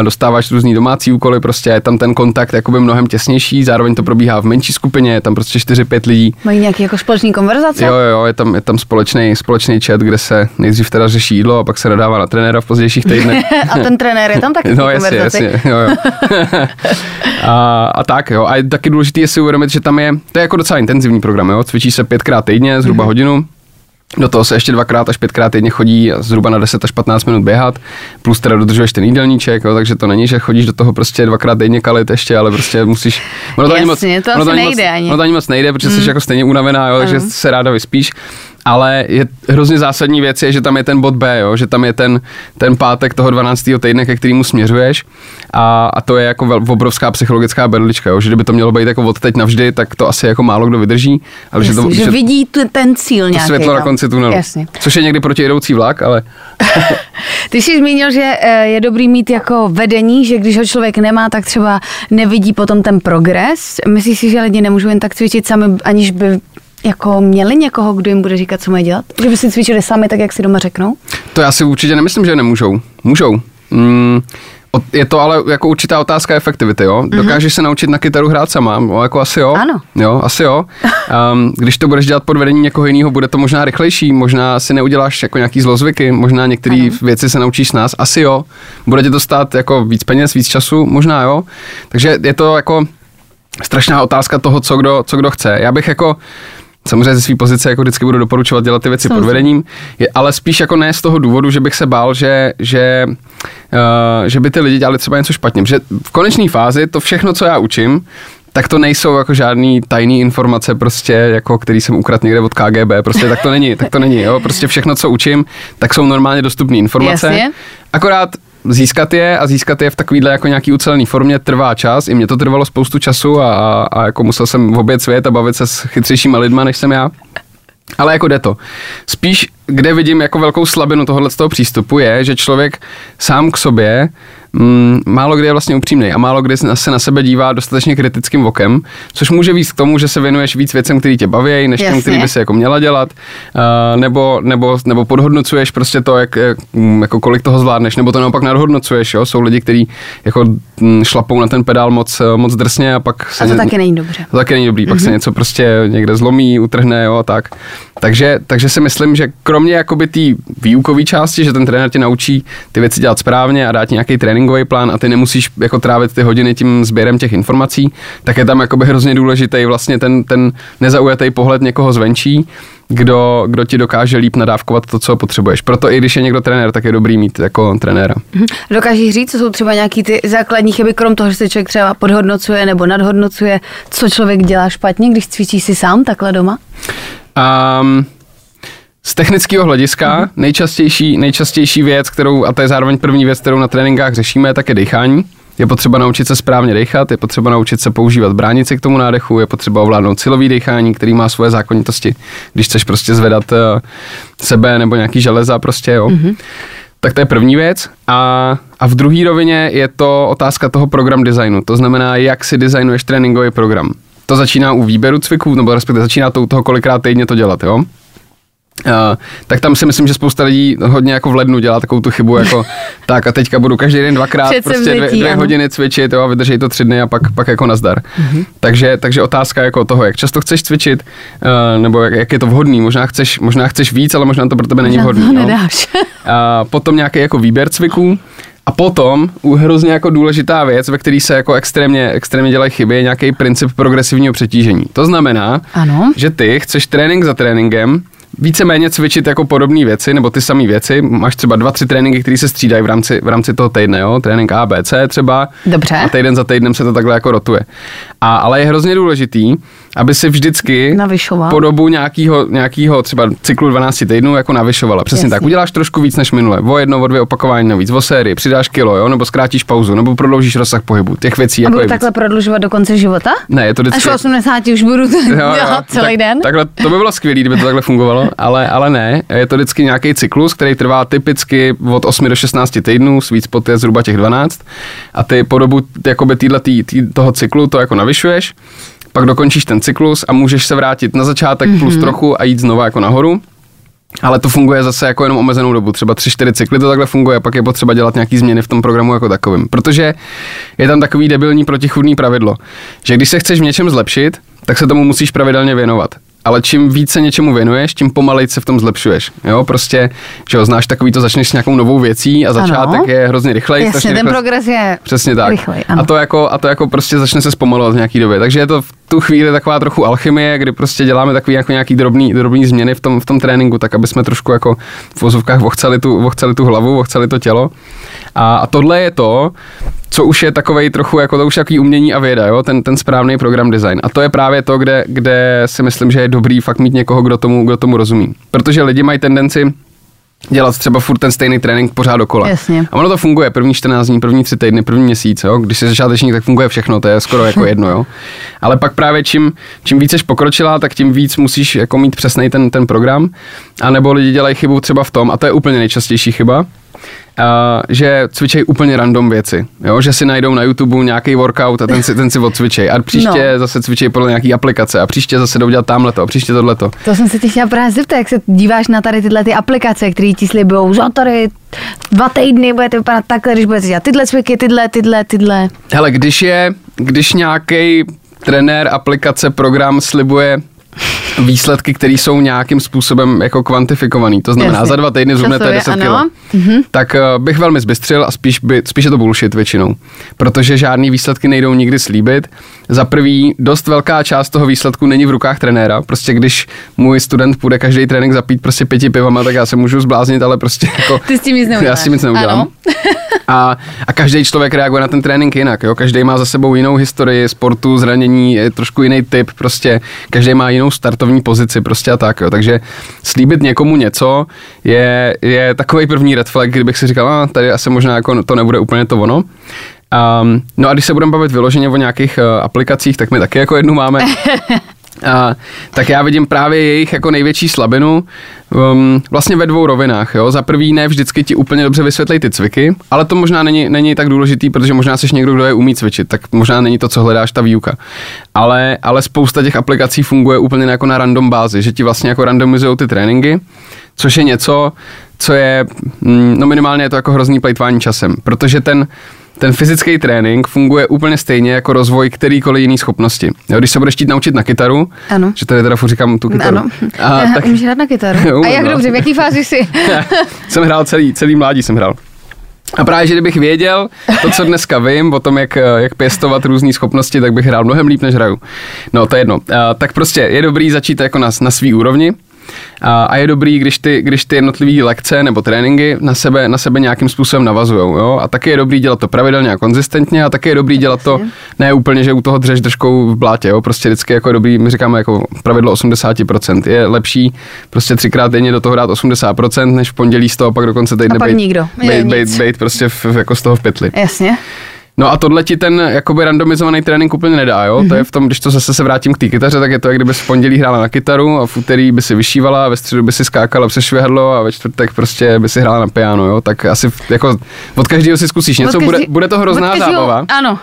eh, dostáváš různý domácí úkoly, prostě je tam ten kontakt jakoby mnohem těsnější, zároveň to probíhá v menší skupině, je tam prostě 4-5 lidí. Mají nějaký jako společný konverzace? Jo, jo, je tam, je tam společný, společný chat, kde se nejdřív teda řeší jídlo a pak se nadává na trenéra v pozdějších týdnech. [laughs] a ten trenér je tam taky [laughs] No jasně, jasně, jo, jo. [laughs] a, a, tak jo, a je taky důležité je si uvědomit, že tam je, to je jako docela intenzivní program, jo, cvičí se pětkrát týdně, zhruba mm-hmm. hodinu, do toho se ještě dvakrát až pětkrát týdně chodí a zhruba na 10 až 15 minut běhat, plus teda dodržuješ ten jídelníček, jo, takže to není, že chodíš do toho prostě dvakrát týdně kalit ještě, ale prostě musíš... Ono to ani moc, Jasně, to ono asi ani nejde moc, ani. Ono to ani moc nejde, protože jsi jako stejně unavená, jo, takže se ráda vyspíš. Ale je hrozně zásadní věc je, že tam je ten bod B, jo, že tam je ten, ten pátek toho 12. týdne, ke kterému směřuješ a, a to je jako vel, obrovská psychologická berlička, jo, že kdyby to mělo být jako od teď navždy, tak to asi jako málo kdo vydrží, ale že to, Jasně, že, vidí tu, ten cíl nějaký. světlo na tam. konci tunelu. Jasně. Což je někdy protijedoucí vlak, ale [laughs] Ty jsi zmínil, že eh, je dobrý mít jako vedení, že když ho člověk nemá, tak třeba nevidí potom ten progres. Myslíš si, že lidi nemůžou jen tak cvičit sami, aniž by jako měli někoho, kdo jim bude říkat, co mají dělat? Že by si cvičili sami, tak jak si doma řeknou? to já si určitě nemyslím, že nemůžou. Můžou. Mm, je to ale jako určitá otázka efektivity, jo? Dokážeš se naučit na kytaru hrát sama? No, jako asi jo. Ano. Jo, asi jo. Um, [laughs] když to budeš dělat pod vedením někoho jiného, bude to možná rychlejší, možná si neuděláš jako nějaký zlozvyky, možná některé věci se naučíš s nás, asi jo. Bude tě to stát jako víc peněz, víc času, možná jo. Takže je to jako strašná otázka toho, co kdo, co kdo chce. Já bych jako Samozřejmě ze své pozice jako vždycky budu doporučovat dělat ty věci pod Samozřejmě. vedením, je, ale spíš jako ne z toho důvodu, že bych se bál, že, že, uh, že by ty lidi dělali třeba něco špatně. Že v konečné fázi to všechno, co já učím, tak to nejsou jako žádný tajný informace, prostě, jako který jsem ukradl někde od KGB, prostě tak to není, tak to není, jo, prostě všechno, co učím, tak jsou normálně dostupné informace. Jasně. Akorát získat je a získat je v takovýhle jako nějaký ucelený formě trvá čas. I mě to trvalo spoustu času a, a, a jako musel jsem obět svět a bavit se s chytřejšíma lidma, než jsem já. Ale jako jde to. Spíš, kde vidím jako velkou slabinu tohohle z toho přístupu je, že člověk sám k sobě mm, málo kdy je vlastně upřímný a málo kdy se na sebe dívá dostatečně kritickým okem, což může víc k tomu, že se věnuješ víc věcem, který tě baví, než těm, který by se jako měla dělat, uh, nebo, nebo, nebo podhodnocuješ prostě to, jak, jak, mm, jako kolik toho zvládneš, nebo to naopak nadhodnocuješ, jo? jsou lidi, kteří jako mm, šlapou na ten pedál moc, moc drsně a pak se A to ně- taky není dobře. to taky není dobrý, pak se něco prostě někde zlomí, utrhne, jo, a tak. Takže, takže si myslím, že kromě jakoby té výukové části, že ten trenér tě naučí ty věci dělat správně a dá ti nějaký tréninkový plán a ty nemusíš jako trávit ty hodiny tím sběrem těch informací, tak je tam jakoby hrozně důležitý vlastně ten, ten nezaujatý pohled někoho zvenčí, kdo, kdo ti dokáže líp nadávkovat to, co potřebuješ. Proto i když je někdo trenér, tak je dobrý mít jako trenéra. Mhm. Dokážeš říct, co jsou třeba nějaký ty základní chyby, krom toho, že se člověk třeba podhodnocuje nebo nadhodnocuje, co člověk dělá špatně, když cvičí si sám takhle doma? Um, z technického hlediska mm-hmm. nejčastější, nejčastější věc, kterou, a to je zároveň první věc, kterou na tréninkách řešíme, tak je dýchání. Je potřeba naučit se správně dechat, je potřeba naučit se používat bránici k tomu nádechu, je potřeba ovládnout silový dýchání, který má svoje zákonitosti, když chceš prostě zvedat uh, sebe nebo nějaký železa prostě, jo. Mm-hmm. Tak to je první věc. A, a v druhé rovině je to otázka toho program designu. To znamená, jak si designuješ tréninkový program. To začíná u výběru cviků, nebo respektive začíná to u toho, kolikrát týdně to dělat, jo? Uh, tak tam si myslím, že spousta lidí hodně jako v lednu dělá takovou tu chybu, jako [laughs] tak a teďka budu každý den dvakrát Před prostě dvě, dvě ano. hodiny cvičit jo, a vydržej to tři dny a pak, pak jako nazdar. Mm-hmm. Takže, takže otázka jako toho, jak často chceš cvičit, uh, nebo jak, jak je to vhodný, možná chceš, možná chceš víc, ale možná to pro tebe není vhodný. to nedáš. [laughs] A potom nějaký jako výběr cviků. A potom hrozně jako důležitá věc, ve které se jako extrémně, extrémně dělají chyby, je nějaký princip progresivního přetížení. To znamená, Ano. že ty chceš trénink za tréninkem víceméně cvičit jako podobné věci, nebo ty samé věci. Máš třeba dva, tři tréninky, které se střídají v rámci, v rámci toho týdne, jo? Trénink A, B, C třeba. Dobře. A týden za týdnem se to takhle jako rotuje. A, ale je hrozně důležitý, aby si vždycky Navyšoval. po dobu nějakého, nějakého třeba cyklu 12 týdnů jako navyšovala. Přesně Jasně. tak. Uděláš trošku víc než minule. O jedno, o dvě opakování navíc, o sérii, přidáš kilo, jo? nebo zkrátíš pauzu, nebo prodloužíš rozsah pohybu. Těch věcí A jako budu je víc. takhle prodlužovat do konce života? Ne, je to vždycky... Až v 80 už budu to dělat celý tak, den? Takhle, to by bylo skvělé, kdyby to takhle fungovalo, ale, ale ne. Je to vždycky nějaký cyklus, který trvá typicky od 8 do 16 týdnů, spot je zhruba těch 12. A ty po dobu jakoby týhle, tý, tý, toho cyklu to jako navyšuješ. Pak dokončíš ten cyklus a můžeš se vrátit na začátek mm-hmm. plus trochu a jít znova jako nahoru. Ale to funguje zase jako jenom omezenou dobu, třeba 3-4 cykly to takhle funguje, pak je potřeba dělat nějaký změny v tom programu jako takovým. Protože je tam takový debilní protichudný pravidlo, že když se chceš v něčem zlepšit, tak se tomu musíš pravidelně věnovat ale čím více něčemu věnuješ, tím pomalej se v tom zlepšuješ. Jo, prostě, že ho znáš takový, to začneš s nějakou novou věcí a začátek ano. je hrozně rychlej. Jasně, ten rychle, progres je Přesně tak. rychlej, ano. a, to jako, a to jako prostě začne se zpomalovat v nějaký době. Takže je to v tu chvíli taková trochu alchymie, kdy prostě děláme takový jako nějaký drobný, drobný změny v tom, v tom tréninku, tak aby jsme trošku jako v vozovkách vochceli tu, vochceli tu hlavu, vochceli to tělo. A, a tohle je to, co už je takovej trochu, jako to už takový umění a věda, jo? Ten, ten správný program design. A to je právě to, kde, kde si myslím, že je dobrý fakt mít někoho, kdo tomu, kdo tomu rozumí. Protože lidi mají tendenci dělat třeba furt ten stejný trénink pořád dokola. Jasně. A ono to funguje první 14 dní, první 3 týdny, první měsíc, jo? když jsi začátečník, tak funguje všechno, to je skoro jako [laughs] jedno, jo. Ale pak právě čím, čím víc jsi pokročila, tak tím víc musíš jako mít přesný ten, ten program. A nebo lidi dělají chybu třeba v tom, a to je úplně nejčastější chyba, že cvičej úplně random věci, jo? že si najdou na YouTube nějaký workout a ten si, ten si odcvičej a příště no. zase cvičej podle nějaký aplikace a příště zase jdou dělat tamhle a příště tohleto. To jsem se ti chtěla právě zeptat, jak se díváš na tady tyhle ty aplikace, které ti slibují za tady dva týdny budete vypadat takhle, když budete dělat tyhle cviky, tyhle, tyhle, tyhle. Hele, když je, když nějaký trenér, aplikace, program slibuje výsledky, které jsou nějakým způsobem jako kvantifikovaný. To znamená, Jasně. za dva týdny zhubnete 10 kg. Tak uh, bych velmi zbystřil a spíš, by, spíš je to bullshit většinou. Protože žádný výsledky nejdou nikdy slíbit. Za prvý, dost velká část toho výsledku není v rukách trenéra. Prostě když můj student půjde každý trénink zapít prostě pěti pivama, tak já se můžu zbláznit, ale prostě jako... Ty s tím nic neuděláš. Já s tím nic neudělám. Ano. [laughs] A, a každý člověk reaguje na ten trénink jinak. Jo? Každý má za sebou jinou historii sportu, zranění, je trošku jiný typ, prostě každý má jinou startovní pozici, prostě a tak. Jo? Takže slíbit někomu něco je, je takový první red flag, kdybych si říkal, a tady asi možná jako to nebude úplně to ono. Um, no a když se budeme bavit vyloženě o nějakých uh, aplikacích, tak my taky jako jednu máme. [laughs] A, tak já vidím právě jejich jako největší slabinu um, vlastně ve dvou rovinách. Jo? Za prvý ne vždycky ti úplně dobře vysvětlej ty cviky, ale to možná není, není tak důležitý, protože možná jsi někdo, kdo je umí cvičit, tak možná není to, co hledáš, ta výuka. Ale, ale spousta těch aplikací funguje úplně jako na random bázi, že ti vlastně jako randomizují ty tréninky, což je něco, co je, mm, no minimálně je to jako hrozný plejtvání časem, protože ten, ten fyzický trénink funguje úplně stejně jako rozvoj kterýkoliv jiný schopnosti. Jo, když se budeš chtít naučit na kytaru, Ano. že tady teda furt říkám tu kytaru. Ano. A, Já tak, Umíš hrát na kytaru? [laughs] Jo, A jak no. dobře, v jaký fázi jsi? [laughs] jsem hrál celý, celý mládí jsem hrál. A právě, že kdybych věděl to, co dneska vím o tom, jak, jak pěstovat různé schopnosti, tak bych hrál mnohem líp, než hraju. No, to je jedno. A, tak prostě je dobrý začít jako na, na svý úrovni. A, a je dobrý, když ty, když ty jednotlivé lekce nebo tréninky na sebe, na sebe nějakým způsobem navazují. Jo? A taky je dobrý dělat to pravidelně a konzistentně a taky je dobrý dělat to ne úplně, že u toho dřeš držkou v blátě. Jo? Prostě vždycky jako je dobrý, my říkáme jako pravidlo 80%. Je lepší prostě třikrát denně do toho dát 80%, než v pondělí z toho pak do konce týdne A pak bejt- nikdo. Bejt, bejt, nic. bejt, prostě v, jako z toho v pytli. Jasně. No a tohle ti ten jakoby randomizovaný trénink úplně nedá, jo? Mm-hmm. To je v tom, když to zase se vrátím k té kytaře, tak je to, jak kdyby v pondělí hrála na kytaru a v úterý by si vyšívala, a ve středu by si skákala přes švihadlo a ve čtvrtek prostě by si hrála na piano, jo? Tak asi jako od každého si zkusíš něco, Od bude, každý- bude to hrozná každýho- zábava. Ano.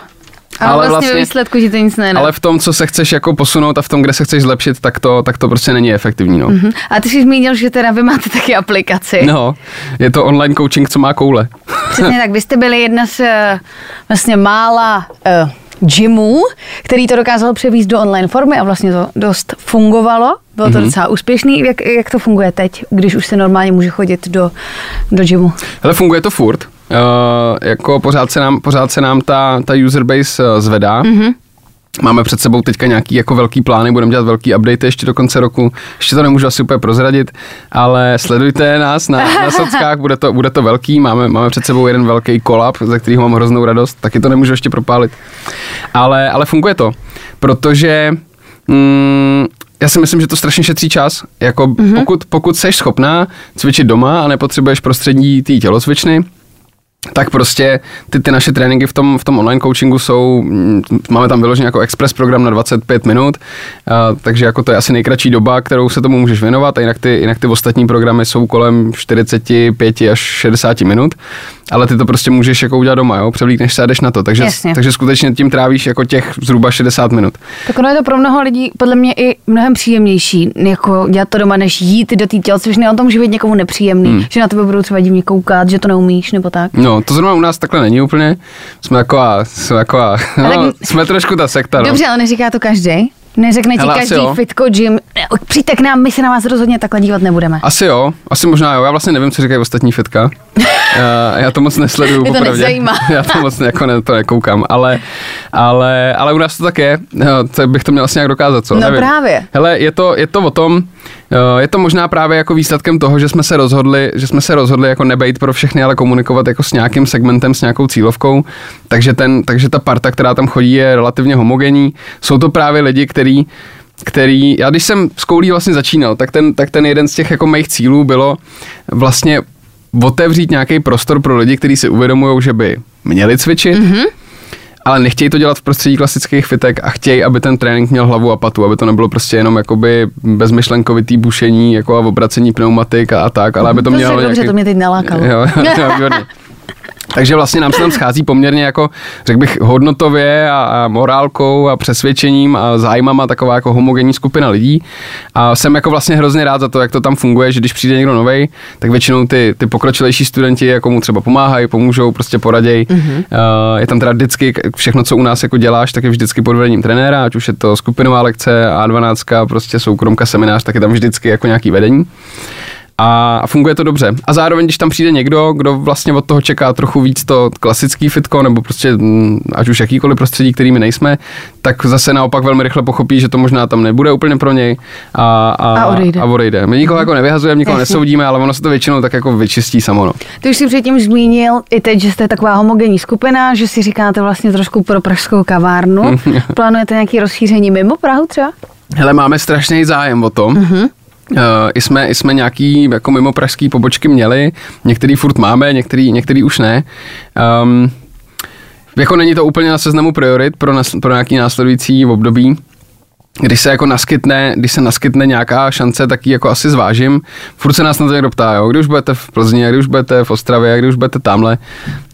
Ale, Ale vlastně, vlastně- ve výsledku ti to nic nedá. Ale v tom, co se chceš jako posunout a v tom, kde se chceš zlepšit, tak to, tak to prostě není efektivní. No. Mhm. A ty jsi zmínil, že teda vy máte taky aplikaci. no, je to online coaching, co má koule. Přesně tak, vy jste byli jedna z eh, vlastně mála uh, gymů, který to dokázal převíst do online formy a vlastně to dost fungovalo. Bylo to mm-hmm. docela úspěšný. Jak, jak to funguje teď, když už se normálně může chodit do, do gymu? Hele, funguje to furt. Uh, jako pořád se nám, pořád se nám ta, ta user base uh, zvedá. Mm-hmm. Máme před sebou teďka nějaký jako velký plány, budeme dělat velký update ještě do konce roku. Ještě to nemůžu asi úplně prozradit, ale sledujte nás na, na [laughs] sockách, bude to, bude to velký. Máme, máme před sebou jeden velký kolab, ze kterého mám hroznou radost, taky to nemůžu ještě propálit. Ale, ale funguje to, protože mm, já si myslím, že to strašně šetří čas. Jako mm-hmm. pokud, pokud seš schopná cvičit doma a nepotřebuješ prostředí té tělocvičny, tak prostě ty, ty naše tréninky v tom, v tom online coachingu jsou, mm, máme tam vyložený jako express program na 25 minut, a, takže jako to je asi nejkratší doba, kterou se tomu můžeš věnovat a jinak ty, jinak ty ostatní programy jsou kolem 45 až 60 minut, ale ty to prostě můžeš jako udělat doma, jo, převlíkneš se a jdeš na to, takže, Jasně. takže skutečně tím trávíš jako těch zhruba 60 minut. Tak ono je to pro mnoho lidí podle mě i mnohem příjemnější, jako dělat to doma, než jít do té tělocvičny. On to může být někomu nepříjemný, hmm. že na tebe budou třeba divně koukat, že to neumíš nebo tak. No, to zrovna u nás takhle není úplně, jsme taková, jsme taková, no, tak- jsme trošku ta sekta, no. Dobře, ale neříká to každý. Neřekne ti Hele, každý jo. fitko gym, "Ne, přijďte k nám, my se na vás rozhodně takhle dívat nebudeme. Asi jo, asi možná jo, já vlastně nevím, co říkají ostatní fitka. [laughs] já, já to moc nesleduju, Mě to popravdě. nezajímá. [laughs] já to moc jako ne, to nekoukám, ale, ale, ale u nás to tak je, no, to bych to měl asi nějak dokázat, co? No nevím. právě. Hele, je to, je to o tom, eh, je to možná právě jako výsledkem toho, že jsme se rozhodli, že jsme se rozhodli jako nebejt pro všechny, ale komunikovat jako s nějakým segmentem, s nějakou cílovkou, takže, ten, takže ta parta, která tam chodí, je relativně homogenní. Jsou to právě lidi, který který, já když jsem s koulí vlastně začínal, tak ten, tak ten jeden z těch jako mých cílů bylo vlastně otevřít nějaký prostor pro lidi, kteří si uvědomují, že by měli cvičit, mm-hmm. ale nechtějí to dělat v prostředí klasických fitek a chtějí, aby ten trénink měl hlavu a patu, aby to nebylo prostě jenom jakoby bezmyšlenkovitý bušení jako a obracení pneumatik a, a tak, ale aby to To mělo řekl, nějaký... že to mě teď nalákalo. Jo, jo, výborně. [laughs] Takže vlastně nám se tam schází poměrně jako, řekl bych, hodnotově a, a morálkou a přesvědčením a zájmama taková jako homogenní skupina lidí. A jsem jako vlastně hrozně rád za to, jak to tam funguje, že když přijde někdo novej, tak většinou ty, ty pokročilejší studenti jako mu třeba pomáhají, pomůžou, prostě poraděj. Mm-hmm. Uh, je tam teda vždycky všechno, co u nás jako děláš, tak je vždycky pod vedením trenéra, ať už je to skupinová lekce, A12, prostě soukromka, seminář, tak je tam vždycky jako nějaký vedení a a funguje to dobře. A zároveň, když tam přijde někdo, kdo vlastně od toho čeká trochu víc to klasický fitko, nebo prostě mm, ať už jakýkoliv prostředí, kterými nejsme, tak zase naopak velmi rychle pochopí, že to možná tam nebude úplně pro něj a, A odejde. A odejde. My nikoho jako nevyhazujeme, nikoho Jasně. nesoudíme, ale ono se to většinou tak jako vyčistí samo. No. Ty už si předtím zmínil i teď, že jste taková homogenní skupina, že si říkáte vlastně trošku pro pražskou kavárnu. Plánujete nějaké rozšíření mimo Prahu třeba? Hele, máme strašný zájem o to. Mm-hmm. Uh, i, jsme, I jsme nějaký jako mimo pražský pobočky měli, některý furt máme, některý, některý už ne. Um, jako není to úplně na seznamu priorit pro, nas, pro nějaký následující období. Když se jako naskytne, když se naskytne nějaká šance, tak ji jako asi zvážím. Furt se nás na to někdo ptá, jo, kdy už budete v Plzni, kdy už budete v Ostravě, kdy už budete tamhle.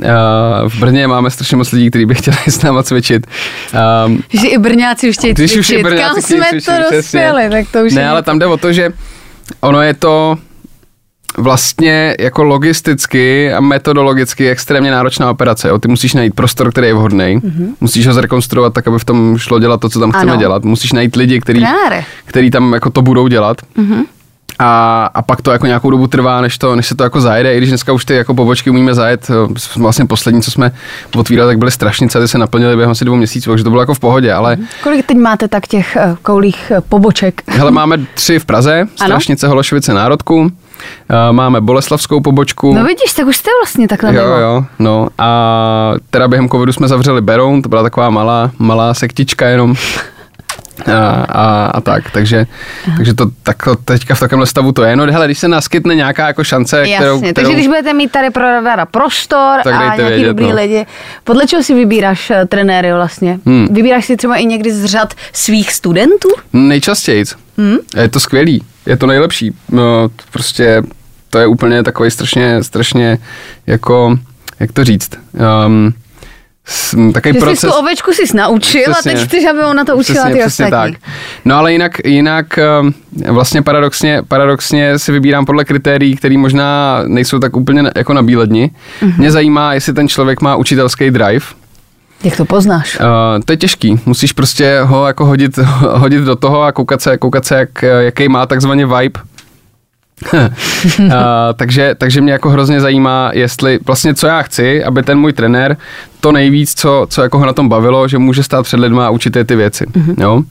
Uh, v Brně máme strašně moc lidí, kteří by chtěli s náma cvičit. Um, Že i Brňáci už chtějí když už cvičit. je Brňáci Kam jsme cvičit, to dospěli, tak to už Ne, je ale tam jde o to, že ono je to vlastně jako logisticky a metodologicky extrémně náročná operace. Jo. Ty musíš najít prostor, který je vhodný, mm-hmm. musíš ho zrekonstruovat tak, aby v tom šlo dělat to, co tam chceme Ano. dělat. Musíš najít lidi, který, který tam jako to budou dělat. Mm-hmm. A, a pak to jako nějakou dobu trvá, než, to, než se to jako zajede, i když dneska už ty jako pobočky umíme zajet, vlastně poslední, co jsme otvírali, tak byly strašnice, ty se naplnily během asi dvou měsíců, takže to bylo jako v pohodě, ale Kolik teď máte tak těch eh, koulích eh, poboček? Hele, máme tři v Praze, Strašnice, Hološovice, Národku. Eh, Máme Boleslavskou pobočku. No vidíš, tak už jste vlastně takhle Jo, mimo. jo, no a teda během covidu jsme zavřeli Beroun, to byla taková malá, malá sektička jenom. A, a, a tak, takže, takže to tak, teďka v takovém stavu to je. No hele, když se naskytne nějaká jako šance, Jasně, kterou, takže kterou když budete mít tady pro radara prostor Tak a nějaký vědět, dobrý no. lidi, podle čeho si vybíráš eh, trenéry vlastně? Hmm. Vybíráš si třeba i někdy z řad svých studentů? Nejčastěji. Hmm? Je to skvělý, je to nejlepší. No, prostě to je úplně takový strašně, strašně jako, jak to říct, um, takový Že proces. jsi tu ovečku jsi naučil Přesně. a teď chceš, aby ona to učila přesně, ty přesně ostatní. tak. No ale jinak, jinak um, vlastně paradoxně, paradoxně si vybírám podle kritérií, které možná nejsou tak úplně jako na bíledni. Mhm. Mm-hmm. Mě zajímá, jestli ten člověk má učitelský drive. Jak to poznáš? Uh, to je těžký. Musíš prostě ho jako hodit, [laughs] hodit do toho a koukat se, koukat se jak, jaký má takzvaně vibe. [laughs] uh, takže, takže mě jako hrozně zajímá, jestli vlastně co já chci, aby ten můj trenér to nejvíc, co, co jako ho na tom bavilo, že může stát před lidma a učit ty věci. Mm-hmm. Jo?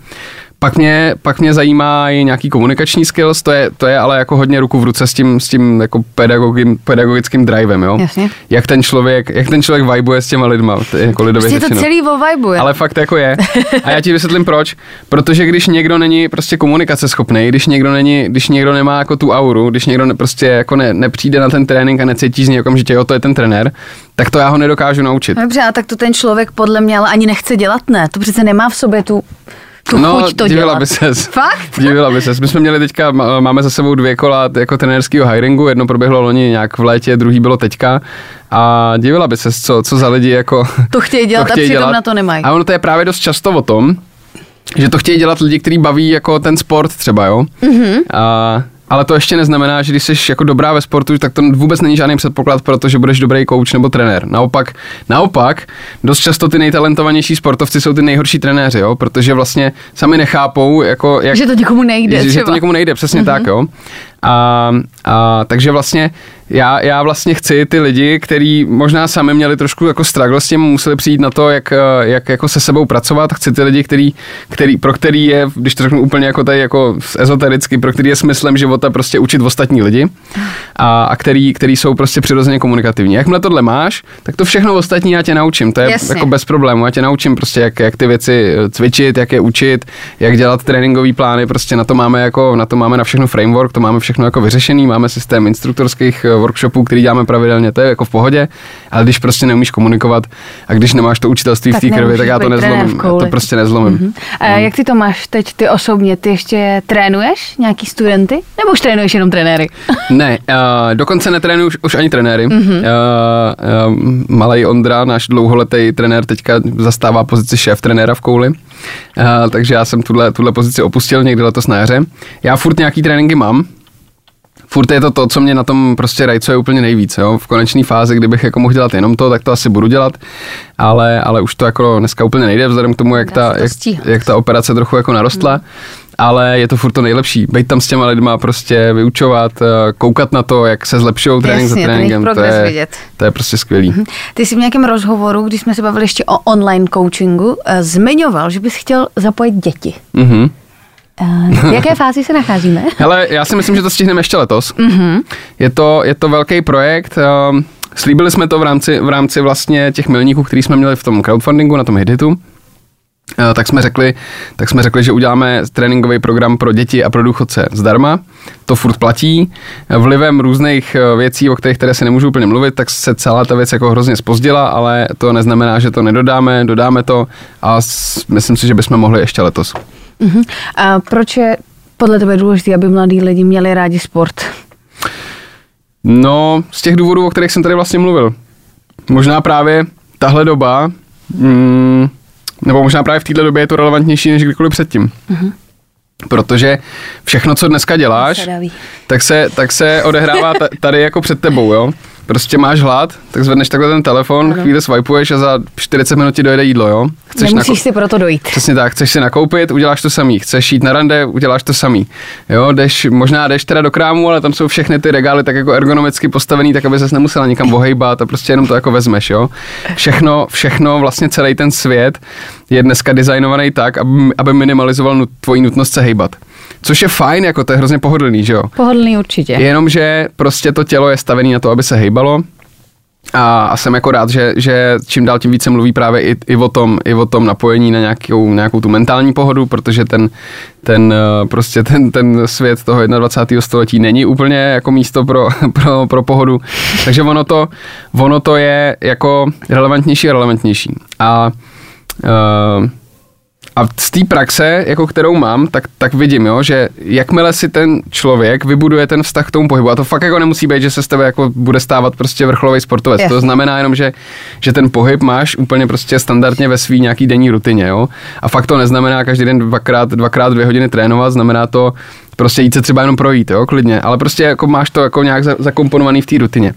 Pak mě, pak mě zajímá i nějaký komunikační skills, to je, to je ale jako hodně ruku v ruce s tím, s tím jako pedagogim, pedagogickým drivem, jo? Jasně. Jak ten člověk, jak ten člověk vibuje s těma lidma, to je jako lidově Prostě to řečeno. celý o vibe, Ale fakt jako je. A já ti vysvětlím proč. Protože když někdo není prostě komunikace schopný, když někdo není, když někdo nemá jako tu auru, když někdo ne, prostě jako ne, nepřijde na ten trénink a necítí z něj okamžitě, jo, to je ten trenér, tak to já ho nedokážu naučit. Dobře, a tak to ten člověk podle mě ale ani nechce dělat, ne? To přece nemá v sobě tu, tu no, chuť to divila dělat. by ses. Fakt? Divila by ses. My jsme měli teďka, má- máme za sebou dvě kola jako trenérského hiringu, jedno proběhlo loni nějak v létě, druhý bylo teďka. A divila by ses, co, co za lidi jako [laughs] To chtějí dělat a přitom na to nemají. A ono to je právě dost často o tom, že to chtějí dělat lidi, kteří baví jako ten sport třeba, jo. Mhm. Mm-hmm. A, ale to ještě neznamená, že když jsi jako dobrá ve sportu, tak to vůbec není žádný předpoklad pro to, že budeš dobrý coach nebo trenér. Naopak, naopak, dost často ty nejtalentovanější sportovci jsou ty nejhorší trenéři, jo, protože vlastně sami nechápou, jako jak, Že to někomu nejde že, že třeba. to někomu nejde, přesně mm-hmm. tak, jo. A, a takže vlastně já, já vlastně chci ty lidi, kteří možná sami měli trošku jako struggle s tím, museli přijít na to, jak, eh, jak jako se sebou pracovat. Chci ty lidi, který, který, pro který je, když to řeknu úplně jako tady jako ezotericky, pro který je smyslem života prostě učit ostatní lidi a, a který, který jsou prostě přirozeně komunikativní. Jakmile tohle máš, tak to všechno ostatní já tě naučím. To je Jasně. jako bez problému. Já tě naučím prostě, jak, jak ty věci eh, cvičit, jak je učit, jak dělat tréninkové plány. Prostě na to máme jako, na to máme na všechno framework, to máme všechno jako vyřešený. Máme systém instruktorských eh, workshopů, který děláme pravidelně, to je jako v pohodě. Ale když prostě neumíš komunikovat a když nemáš to učitelství v Tak té krvi, tak já to v nezlomím. Já to prostě nezlomím. Mm-hmm. A jak ty to máš teď ty osobně? Ty ještě trénuješ nějaký studenty? Nebo už trénuješ jenom trenéry? [laughs] Ne, uh, dokonce netrénuju už, už ani trenéry. Mm-hmm. Uh, uh, malej Ondra, náš dlouholetý trenér, teďka zastává pozici šéf trenéra v kouli. Uh, takže já jsem tuhle, tuhle pozici opustil někdy letos na jaře. Já furt nějaký tréninky mám, furt je to to, co mě na tom prostě rajcuje úplně nejvíc. Jo? V konečné fázi, kdybych jako mohl dělat jenom to, tak to asi budu dělat, ale, ale už to jako dneska úplně nejde, vzhledem k tomu, jak, ta, to jak, stíhat. jak ta operace trochu jako narostla. Ale je to furt to nejlepší. Být tam s těma lidma, prostě vyučovat, eh, koukat na to, jak se zlepšují trénink za Jasně, jejich tréninkem. To je, vidět. to je prostě skvělý. Ty jsi v nějakém rozhovoru, když jsme se bavili ještě o online coachingu, eh, zmiňoval, že bys chtěl zapojit děti. Mhm. Eh, V jaké [laughs] fázi se nacházíme? Hele, já si myslím, že to stihneme ještě letos. Mm-hmm. Je, to, je to velký projekt. Um, slíbili jsme to v rámci, v rámci vlastně těch milníků, který jsme měli v tom crowdfundingu, na tom Hiditu. Eh, tak jsme, řekli, tak jsme řekli, že uděláme tréninkový program pro děti a pro důchodce zdarma. To furt platí. Vlivem různých eh, věcí, o kterých které si nemůžu úplně mluvit, tak se celá ta věc jako hrozně spozdila, ale to neznamená, že to nedodáme, dodáme to a myslím si, že bychom mohli ještě letos. Mhm. A proč je podle tebe důležité, aby mladí lidi měli rádi sport? No, z těch důvodů, o kterých jsem tady vlastně mluvil. Možná právě tahle doba, mm, nebo možná právě v této době je to relevantnější než kdykoliv předtím. Mm-hmm. Protože všechno, co dneska děláš, tak se, tak se odehrává ta- tady jako před tebou, jo. Prostě máš hlad, tak zvedneš takhle ten telefon, ano. chvíli swipuješ a za 40 minut ti dojede jídlo, jo. Nemusíš nako- si proto dojít. Přesně tak, chceš si nakoupit, uděláš to samý. Chceš jít na rande, uděláš to samý. Jo, jdeš, možná jdeš teda do krámu, ale tam jsou všechny ty regály tak jako ergonomicky postavený, tak aby ses nemusela nikam ohejbat a prostě jenom to jako vezmeš, jo. Všechno, všechno, vlastně celý ten svět je dneska designovaný tak, aby, aby minimalizoval nut, tvoji nutnost se hejbat. Což je fajn, jako to je hrozně pohodlný, že jo. Pohodlný určitě. Jenomže prostě to tělo je stavené na to, aby se hejbalo. A, a jsem jako rád, že, že čím dál tím více mluví právě i, i, o tom, i o tom napojení na nějakou, nějakou tu mentální pohodu, protože ten, ten, eh, prostě ten, ten svět toho 21. století není úplně jako místo pro, [laughs] pro, pro pohodu. Takže ono to, ono to je jako relevantnější a relevantnější. A uh, a z té praxe, jako kterou mám, tak, tak vidím, jo, že jakmile si ten člověk vybuduje ten vztah k tomu pohybu, a to fakt jako nemusí být, že se z tebe jako bude stávat prostě vrcholový sportovec. Jasně. To znamená jenom, že, že ten pohyb máš úplně prostě standardně ve svý nějaký denní rutině, jo. A fakt to neznamená každý den dvakrát, dvakrát dvě hodiny trénovat, znamená to prostě jít se třeba jenom projít, jo, klidně, ale prostě jako máš to jako nějak za- zakomponovaný v té rutině.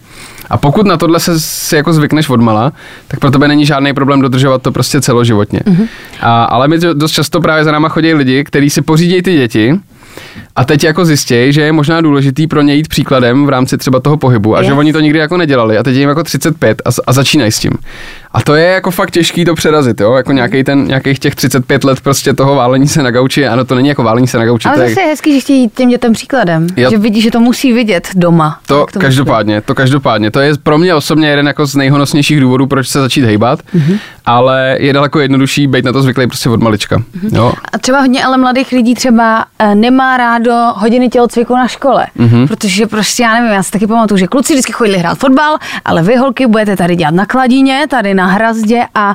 A pokud na tohle se si jako zvykneš odmala, tak pro tebe není žádný problém dodržovat to prostě celoživotně. Mm-hmm. A, ale my dost často právě za náma chodí lidi, kteří si pořídí ty děti a teď jako zjistějí, že je možná důležitý pro ně jít příkladem v rámci třeba toho pohybu a že Yes. oni to nikdy jako nedělali a teď jim jako 35 a, a začínají s tím. A to je jako fakt těžký to přerazit, jo? Jako nějaký ten, nějakých těch 35 let prostě toho válení se na gauči. Ano, to není jako válení se na gauči. Ale zase je hezký, že chtějí jít těm dětem příkladem. Jo. Že vidí, že to musí vidět doma. To to každopádně, to každopádně. To je pro mě osobně jeden jako z nejhonosnějších důvodů, proč se začít hejbat, mm-hmm. ale je daleko jednodušší být na to zvyklý prostě od malička. Mm-hmm. Jo? A třeba hodně ale mladých lidí třeba eh, rádo hodiny tělocviku na škole, mm-hmm. protože prostě já nevím, já si taky pamatuju, že kluci vždycky chodili hrát fotbal, ale vy holky budete tady dělat na kladině, tady na hrazdě a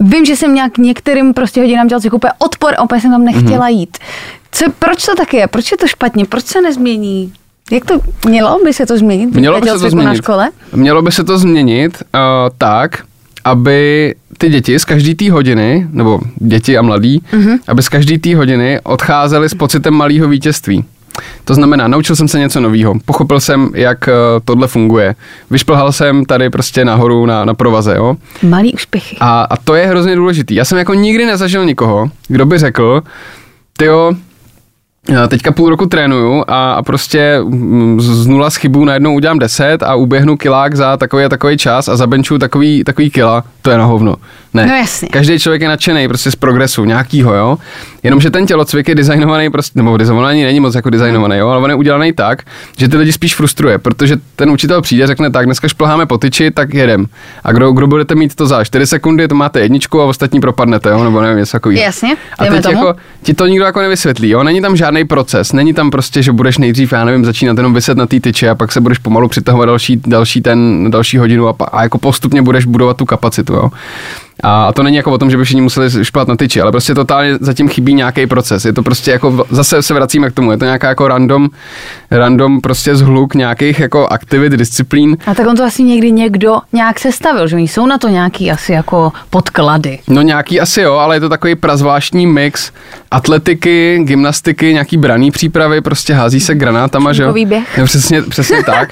vím, že jsem nějak některým prostě hodinám tělocviku úplně odpor úplně jsem tam nechtěla mm-hmm. jít. Co, proč to tak je? Proč je to špatně? Proč se nezmění? Jak to mělo by se to změnit? Mělo by se to změnit. na škole? Mělo by se to změnit uh, tak, aby ty děti z každé té hodiny, nebo děti a mladí, mm-hmm. aby z každé té hodiny odcházeli s pocitem malého vítězství. To znamená, naučil jsem se něco nového, pochopil jsem, jak uh, tohle funguje. Vyšplhal jsem tady prostě nahoru na, na provaze, jo. Malý úspěchy. A, a to je hrozně důležitý. Já jsem jako nikdy nezažil nikoho, kdo by řekl, tyjo, já teďka půl roku trénuju a, a prostě mm, z nula z chybů najednou udělám 10 a uběhnu kilák za takový a takový čas a zabenču takový, takový kila, to je na hovno. Ne. No jasně. Každý člověk je nadšený prostě z progresu nějakýho, jo. Jenomže ten tělocvik je designovaný prostě, nebo designovaný není moc jako designovaný, jo, ale on je udělaný tak, že ty lidi spíš frustruje, protože ten učitel přijde, řekne tak, dneska šplháme po tyči, tak jedem. A kdo, kdo budete mít to za 4 sekundy, to máte jedničku a ostatní propadnete, jo, nebo nevím, něco takového. Jasně, A teď tomu. jako ti to nikdo jako nevysvětlí, jo? Není tam žádný proces, není tam prostě, že budeš nejdřív, já nevím, začínat jenom vyset na té tyče a pak se budeš pomalu přitahovat další, další ten, další hodinu a, a jako postupně budeš budovat tu kapacitu, jo? A to není jako o tom, že by všichni museli šplat na tyči, ale prostě totálně zatím chybí nějaký proces. Je to prostě jako, zase se vracíme k tomu, je to nějaká jako random, random prostě zhluk nějakých jako aktivit, disciplín, A tak on to asi někdy někdo nějak sestavil, že oni jsou na to nějaký asi jako podklady. No nějaký asi jo, ale je to takový prazvláštní mix atletiky, gymnastiky, nějaký braný přípravy, prostě hází se granátama, že jo? Běh. No, přesně, přesně [laughs] tak.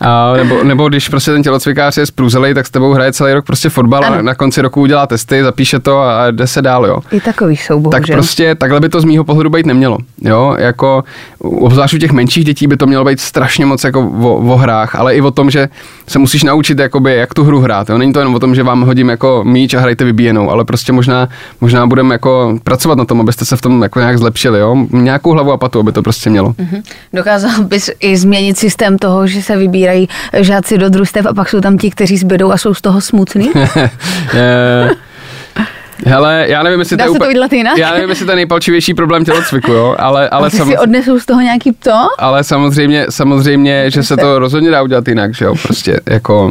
A, nebo, nebo když prostě ten tělocvikář je zprůzelej, tak s tebou hraje celý rok prostě fotbal a Ano. na konci roku udělá testy, zapíše to a jde se dál, jo. I takový jsou, bohužel. Tak prostě takhle by to z mýho pohledu být nemělo. Jo, jako obzvlášť u těch menších dětí by to mělo být strašně moc jako o, o hrách, ale i o tom, že se musíš naučit, jakoby, jak tu hru hrát. Jo. Není to jenom o tom, že vám hodím jako míč a hrajte vybíjenou, ale prostě možná, možná budeme jako pracovat na tom, abyste se v tom jako nějak zlepšili. Jo. Nějakou hlavu a patu, aby to prostě mělo. Mhm. Dokázal bys i změnit systém toho, že se vybírají žáci do družstev a pak jsou tam ti, kteří zbydou a jsou z toho smutný? [laughs] [laughs] [laughs] Hele, já nevím, jestli Dá to je se to jinak? Já nevím, jestli to je nejpalčivější problém tělocviku, jo, ale, ale, sam, si odnesou z toho nějaký to? ale samozřejmě, samozřejmě, že se to rozhodně dá udělat jinak, že jo, prostě jako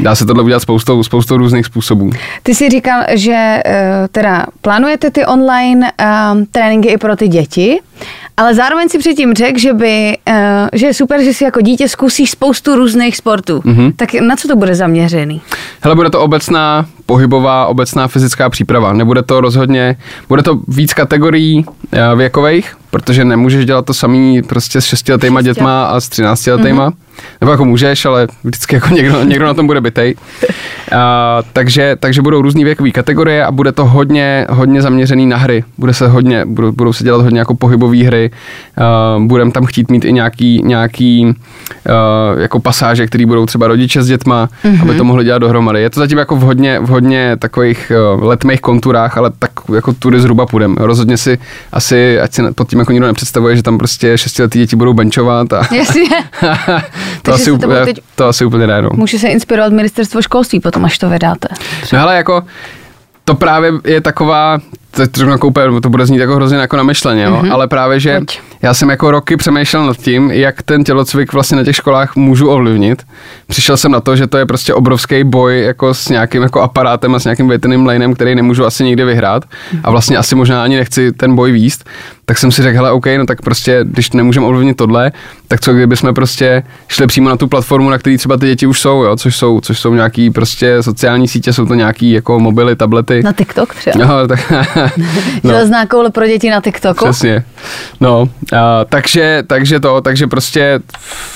dá se tohle udělat spoustou, spoustou různých způsobů. Ty jsi říkal, že eh, teda plánujete ty online um, tréninky i pro ty děti, ale zároveň si předtím řekl, že, by, eh, že je super, že si jako dítě zkusíš spoustu různých sportů. Mhm. Tak na co to bude zaměřený? Hele, bude to obecná pohybová, obecná fyzická příprava. Nebude to rozhodně, bude to víc kategorií eh, věkových, protože nemůžeš dělat to samý prostě s šestiletýma Šesti- dětma a s třináctiletýma. Mm-hmm. Nebo jako můžeš, ale vždycky jako někdo, někdo na tom bude bytej. A, takže, takže budou různý věkové kategorie a bude to hodně, hodně zaměřený na hry. Bude se hodně, budou, budou se dělat hodně jako pohybové hry. Uh, budeme tam chtít mít i nějaký, nějaký uh, jako pasáže, které budou třeba rodiče s dětma, mm-hmm. aby to mohli dělat dohromady. Je to zatím jako v hodně, v hodně takových uh, letmých konturách, ale tak jako tudy zhruba půjdem. Rozhodně si asi, ať si pod tím jako nikdo nepředstavuje, že tam prostě šestiletí děti budou benchovat a Jasně. [laughs] to, asi úplně, teď- to asi úplně ne, no. Může se inspirovat ministerstvo školství potom, až to vydáte. No hele, jako to právě je taková, to, to, úplně, to bude znít jako hrozně jako namyšleně, jo? Mm-hmm. ale právě, že Pojď. já jsem jako roky přemýšlel nad tím, jak ten tělocvik vlastně na těch školách můžu ovlivnit. Přišel jsem na to, že to je prostě obrovský boj jako s nějakým jako aparátem a s nějakým větrným lanem, který nemůžu asi nikdy vyhrát a vlastně asi možná ani nechci ten boj výst, tak jsem si řekl, hele, OK, no tak prostě, když nemůžeme ovlivnit tohle, tak co kdyby jsme prostě šli přímo na tu platformu, na který třeba ty děti už jsou, jo? Což, jsou, což jsou nějaký prostě sociální sítě, jsou to nějaký jako mobily, tablety. Na TikTok třeba. No, tak, [laughs] No. Železná koule pro děti na TikToku. Přesně. No, a, takže, takže to, takže prostě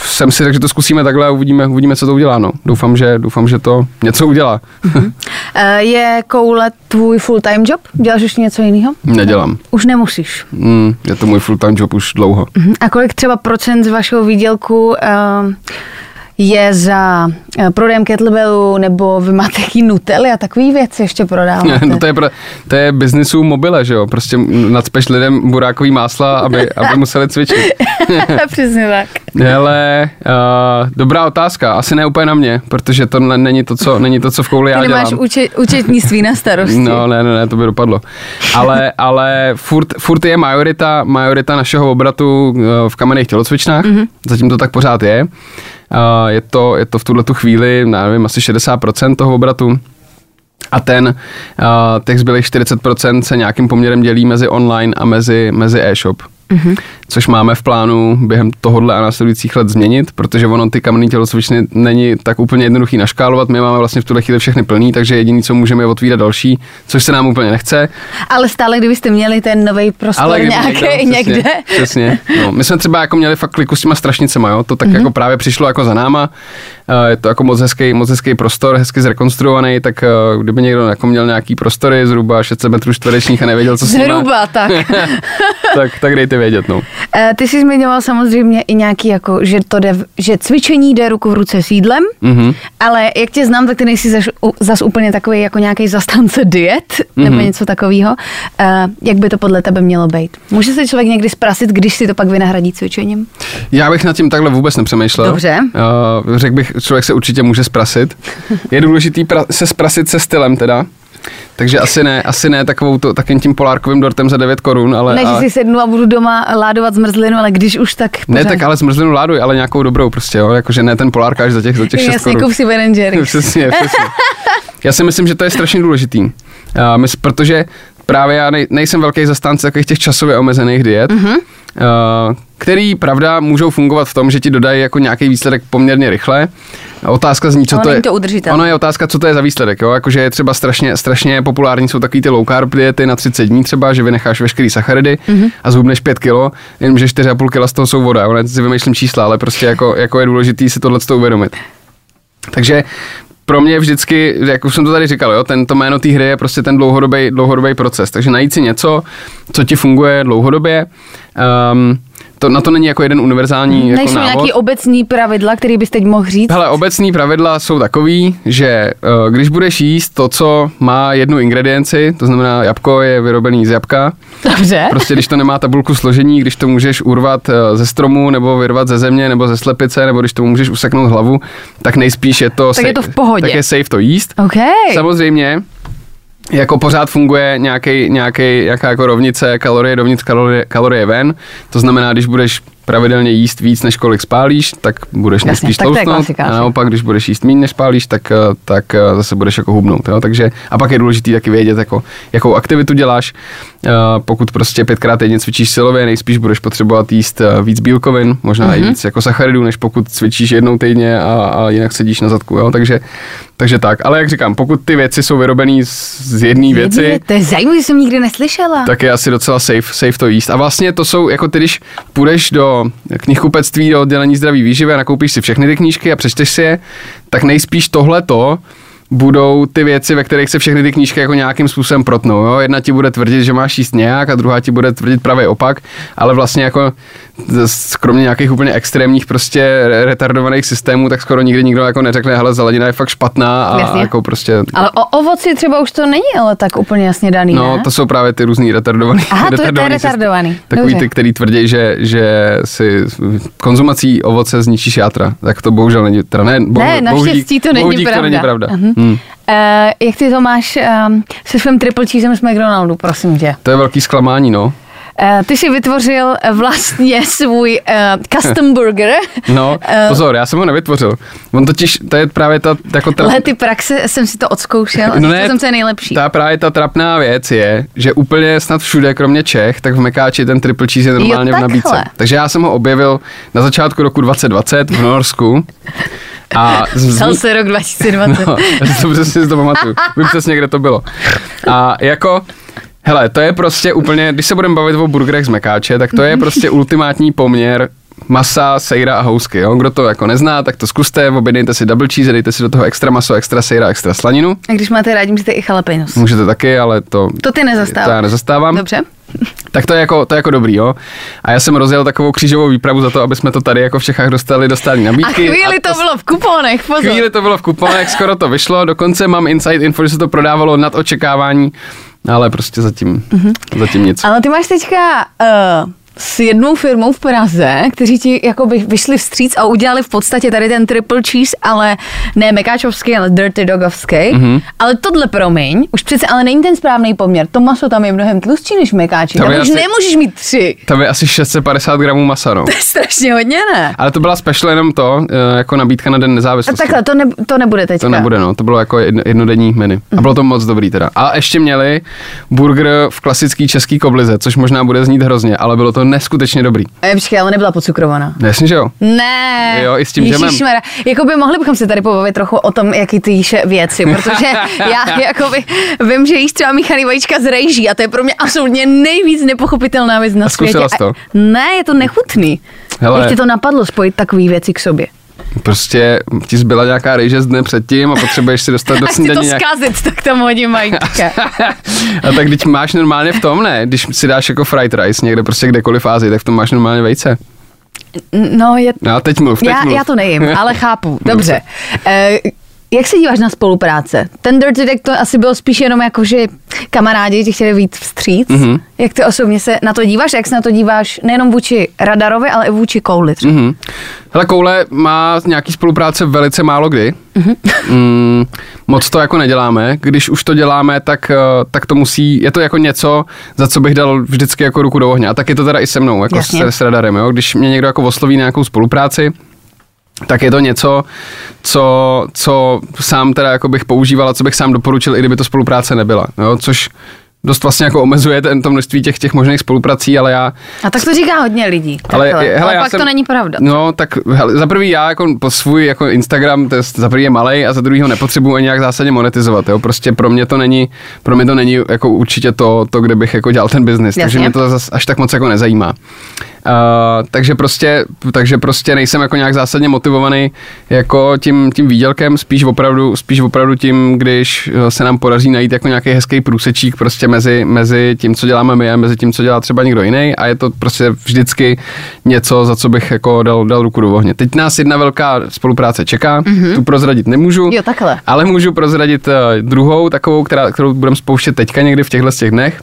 jsem si řekl, že to zkusíme takhle a uvidíme, uvidíme, co to udělá, no. Doufám, že, doufám, že to něco udělá. [laughs] Eh, Je koule tvůj full-time job? Děláš ještě něco jiného? Nedělám. Už nemusíš. Mm, je to můj full-time job už dlouho. Mhm. A kolik třeba procent z vašeho výdělku uh, je za eh, prodejem kettlebellu, nebo vy máte jaký nutely a takový věci ještě prodáváte. [laughs] No to je, pro, to je biznisu mobile, že jo? Prostě nadspeš lidem burákový másla, aby, aby museli cvičit. [laughs] Přesně tak. Hele, uh, dobrá otázka. Asi ne úplně na mě, protože to ne- není to, co, není to, co v kouli já Ty nemáš dělám. účet, účetnictví na starosti. No, ne, ne, ne, to by dopadlo. Ale, ale furt, furt je majorita, majorita našeho obratu eh, v kamenných tělocvičnách. Mhm. Mm-hmm. Zatím to tak pořád je. Je, to, je to v tuhle tu chvíli, nevím, asi 60% toho obratu. A ten, uh, těch zbylých 40% se nějakým poměrem dělí mezi online a mezi, mezi e-shop. Mm-hmm. Což máme v plánu během tohohle a následujících let změnit, protože ono ty kamenné tělocvičny není tak úplně jednoduchý naškálovat. My máme vlastně v tuhle chvíli všechny plný, takže jediný, co můžeme, je otvírat další, což se nám úplně nechce. Ale stále, kdybyste měli ten nový prostor kdyby nějaký někde. Přesně, přesně. No, my jsme třeba jako měli fakt kliku s těma strašnicema, jo? to tak mm-hmm. jako právě přišlo jako za náma. Eh, Je to jako moc hezký, moc hezký prostor, hezky zrekonstruovaný, tak eh, kdyby někdo jako měl nějaký prostory zhruba 600 metrů čtverečních a nevěděl, co s nimi, Zhruba tak. [laughs] tak, tak dejte vědět. No. Eh, Ty jsi zmiňoval samozřejmě i nějaký, jako, že, to jde, že cvičení jde ruku v ruce s jídlem, Mhm. ale jak tě znám, tak ty nejsi zas, zas úplně takový jako nějaký zastánce diet nebo Mhm. něco takového. Jak by to podle tebe mělo být? Může se člověk někdy zprasit, když si to pak vynahradí cvičením? Já bych nad tím takhle vůbec nepřemýšlel. Dobře. Uh, řekl bych, člověk se určitě může sprasit. Je důležitý pra- se sprasit se stylem teda. Takže asi ne, asi ne takovou to, takým tím polárkovým dortem za 9 korun, ale... Ne, že ale... si sednu a budu doma ládovat zmrzlinu, ale když už tak Ne, pořád. tak ale zmrzlinu láduj, ale nějakou dobrou prostě, jo, jakože ne ten polárkáš za těch, za těch 6 Jasně, korun. kup si Ben Jerry's. [laughs] přesně, přesně. Já si myslím, že to je strašně důležitý, uh, mys, protože právě já nej, nejsem velký zastánce takových těch časově omezených diet, Mhm. uh, který, pravda, můžou fungovat v tom, že ti dodají jako nějaký výsledek poměrně rychle. Otázka zní, co Ale to je. to. Ono je otázka, co to je za výsledek, jo? Jakože je třeba strašně, strašně populární, jsou takový ty low carb diety na 30 dní třeba, že vynecháš veškerý sacharidy Mhm. mm-hmm. a zhubneš 5 kilo, jenomže 4,5 kila z toho jsou voda. Jo? Ne, si vymýšlím čísla, ale prostě jako, jako je důležitý si tohle uvědomit. Takže pro mě vždycky, jak už jsem to tady říkal, jo, tento jméno té hry je prostě ten dlouhodobý, dlouhodobý proces. Takže najít si něco, co ti funguje dlouhodobě, um, to, na to není jako jeden univerzální jako Nejsou návod. nějaký obecní pravidla, který bys teď mohl říct? Hele, obecní pravidla jsou takový, že uh, když budeš jíst to, co má jednu ingredienci, to znamená jabko je vyrobený z jabka, Dobře. Prostě když to nemá tabulku složení, když to můžeš urvat eh, ze stromu, nebo vyrvat ze země, nebo ze slepice, nebo když to můžeš useknout hlavu, tak nejspíš je to, Tak je to v pohodě. tak je safe to jíst. OK. Samozřejmě, jako pořád funguje nějaký, nějaký, nějaká jako rovnice kalorie dovnitř, kalorie, kalorie ven. To znamená, když budeš pravidelně jíst víc, než kolik spálíš, tak budeš Jasně, nejspíš tak tloustnout. A naopak, když budeš jíst méně, než spálíš, tak, eh, tak eh, zase budeš jako hubnout. Jo? Takže, a pak je důležité taky vědět, jako, jakou aktivitu děláš. Eh, Pokud prostě pětkrát týdně cvičíš silově, nejspíš budeš potřebovat jíst víc bílkovin, možná Mhm. mm-hmm. i víc jako sacharidů, než pokud cvičíš jednou týdně a, a jinak sedíš na zadku. Jo? Takže, takže tak. Ale jak říkám, pokud ty věci jsou vyrobené z, jedné věci, To je zajímavé, jsem nikdy neslyšela. tak je asi docela safe, safe to jíst. A vlastně to jsou, jako ty, když půjdeš do knihkupectví, do oddělení zdraví výživy a nakoupíš si všechny ty knížky a přečteš si je, tak nejspíš tohleto budou ty věci, ve kterých se všechny ty knížky jako nějakým způsobem protnou. Jo? Jedna ti bude tvrdit, že máš jíst nějak a druhá ti bude tvrdit pravý opak, ale vlastně jako kromě nějakých úplně extrémních prostě re- retardovaných systémů, tak skoro nikdy nikdo jako neřekne, hele, zelenina je fakt špatná a Jasně. jako prostě Ale o ovoci třeba už to není ale tak úplně jasně daný, No, ne? to jsou právě ty různý retardovaný. Aha, je- to je retardovaný systém. retardovaný. Takový Dobře. ty, který tvrdí, že, že si konzumací ovoce zničíš játra. Tak to bohužel není, teda ne, bohu, Ne, naštěstí to není bohudík pravda. to není pravda. Mhm. Hmm. Eh, jak ty to máš um, se svým triple cheesem z McDonaldu, prosím tě? To je velký zklamání, no. Eh, ty jsi vytvořil eh, vlastně [laughs] svůj uh, custom burger. [laughs] No, pozor, já jsem ho nevytvořil. On totiž, to je právě ta, jako ta, Lety praxe jsem si to odzkoušel No ne, jsem, co je nejlepší. ta právě ta trapná věc je, že úplně snad všude, kromě Čech, tak v Mekáči ten triple cheese je normálně Jo, v nabídce. Takže já jsem ho objevil na začátku roku 2020 v Norsku. A z, Psal se rok 2020. [laughs] No, já si to pamatuju. Vím přesně, kde to bylo. A jako, hele, to je prostě úplně, když se budeme bavit o burgerech z Mekáče, tak to je prostě [laughs] ultimátní poměr masa, sejra a housky. Jo? Kdo to jako nezná, tak to zkuste, objednejte si double cheese, dejte si do toho extra maso, extra sejra, extra slaninu. A když máte rádi, můžete i jalapenos. Můžete taky, ale to, To ty nezastáváš. to já nezastávám. Dobře. Tak to je, jako, to je jako dobrý, jo. A já jsem rozjel takovou křížovou výpravu za to, aby jsme to tady jako v Čechách dostali do stálí A nabídky. chvíli to bylo v kuponech, pozor. Chvíli to bylo v kuponech, skoro to vyšlo, dokonce mám inside info, že se to prodávalo nad očekávání, ale prostě zatím, mm-hmm. zatím nic. Ale ty máš teďka uh, s jednou firmou v Praze, kteří ti jako by vyšli vstříc a udělali v podstatě tady ten triple cheese, ale ne mekáčovský, ale dirty dogovský. Mhm. Mm-hmm. Ale tohle promiň, už přece ale není ten správný poměr. To maso tam je mnohem tlustší než mekáči. Tam by už asi- nemůžeš mít tři. To je asi 650 gramů masa, no. [laughs] To je strašně hodně, ne? Ale to byla special jenom to, eh, jako nabídka na den A nezávislosti. takhle, to, ne, to nebude teďka. To nebude, no. To bylo jako jedno, jednodenní menu. A bylo to moc dobrý teda. A ještě měli burger v klasický český koblize, což možná bude znít hrozně, ale bylo to neskutečně dobrý. A počkej, ale nebyla pocukrovaná. Jasně, že jo. Ne. Jo, i s tím džemem. Jakoby mohli bychom se tady pobavit trochu o tom, jaký ty jíš věci, protože já [laughs] jakoby vím, že jíš třeba míchaný vajíčka z rejží a to je pro mě absolutně nejvíc nepochopitelná věc na A světě. to? A- Ne, je to nechutný. Hele. Jak ti to napadlo spojit takové věci k sobě? Prostě ti zbyla nějaká rejže z dne předtím a potřebuješ si dostat do to snídaně nějak... zkazit, tak tam hodím vajíčka. [laughs] a tak když máš normálně v tom, ne? Když si dáš jako fried rice někde prostě kdekoliv v Ázii, tak v tom máš normálně vejce. No, je, No teď mluv, teď já, mluv. já to nejím, ale chápu. [laughs] Dobře. Eh, jak se díváš na spolupráce? Ten Dirty Deck to asi bylo spíš jenom jako, že kamarádi ti chtěli víc vstříc. Mhm. Mm-hmm. Jak ty osobně se na to díváš? Jak se na to díváš nejenom vůči Radarovi, ale i vůči Kouli třeba? Mhm. Hele, Koule má nějaký spolupráce velice málo kdy. Mhm. [laughs] Mm, moc to jako neděláme. Když už to děláme, tak, eh, tak to musí, je to jako něco, za co bych dal vždycky jako ruku do ohně. A tak je to teda i se mnou, jako s, Jasně. s radarem. Jo? Když mě někdo jako osloví nějakou spolupráci, tak je to něco, co, co sám teda jako bych používal a co bych sám doporučil, i kdyby to spolupráce nebyla. Jo? Což dost vlastně jako omezuje ten, to množství těch, těch možných spoluprací, ale já A tak to říká hodně lidí. ale, takhle. hele, ale já pak jsem, to není pravda. No, tak hele, za prvý já jako po svůj jako Instagram, to je, za prvý je malej a za druhý ho nepotřebuji ani nějak zásadně monetizovat, jo. Prostě pro mě to není, pro mě to není jako určitě to, to kde bych jako dělal ten biznis, takže mě to zas až tak moc jako nezajímá. Uh, takže prostě, takže prostě nejsem jako nějak zásadně motivovaný jako tím, tím výdělkem, spíš opravdu, spíš opravdu tím, když eh, se nám podaří najít jako nějaký hezký průsečík prostě mezi, mezi tím, co děláme my a mezi tím, co dělá třeba někdo jiný a je to prostě vždycky něco, za co bych jako dal, dal ruku do ohně. Teď nás jedna velká spolupráce čeká, mm-hmm. tu prozradit nemůžu, Jo, takhle. ale můžu prozradit uh, druhou, takovou, která, kterou budeme spouštět teďka někdy v těchto těch dnech.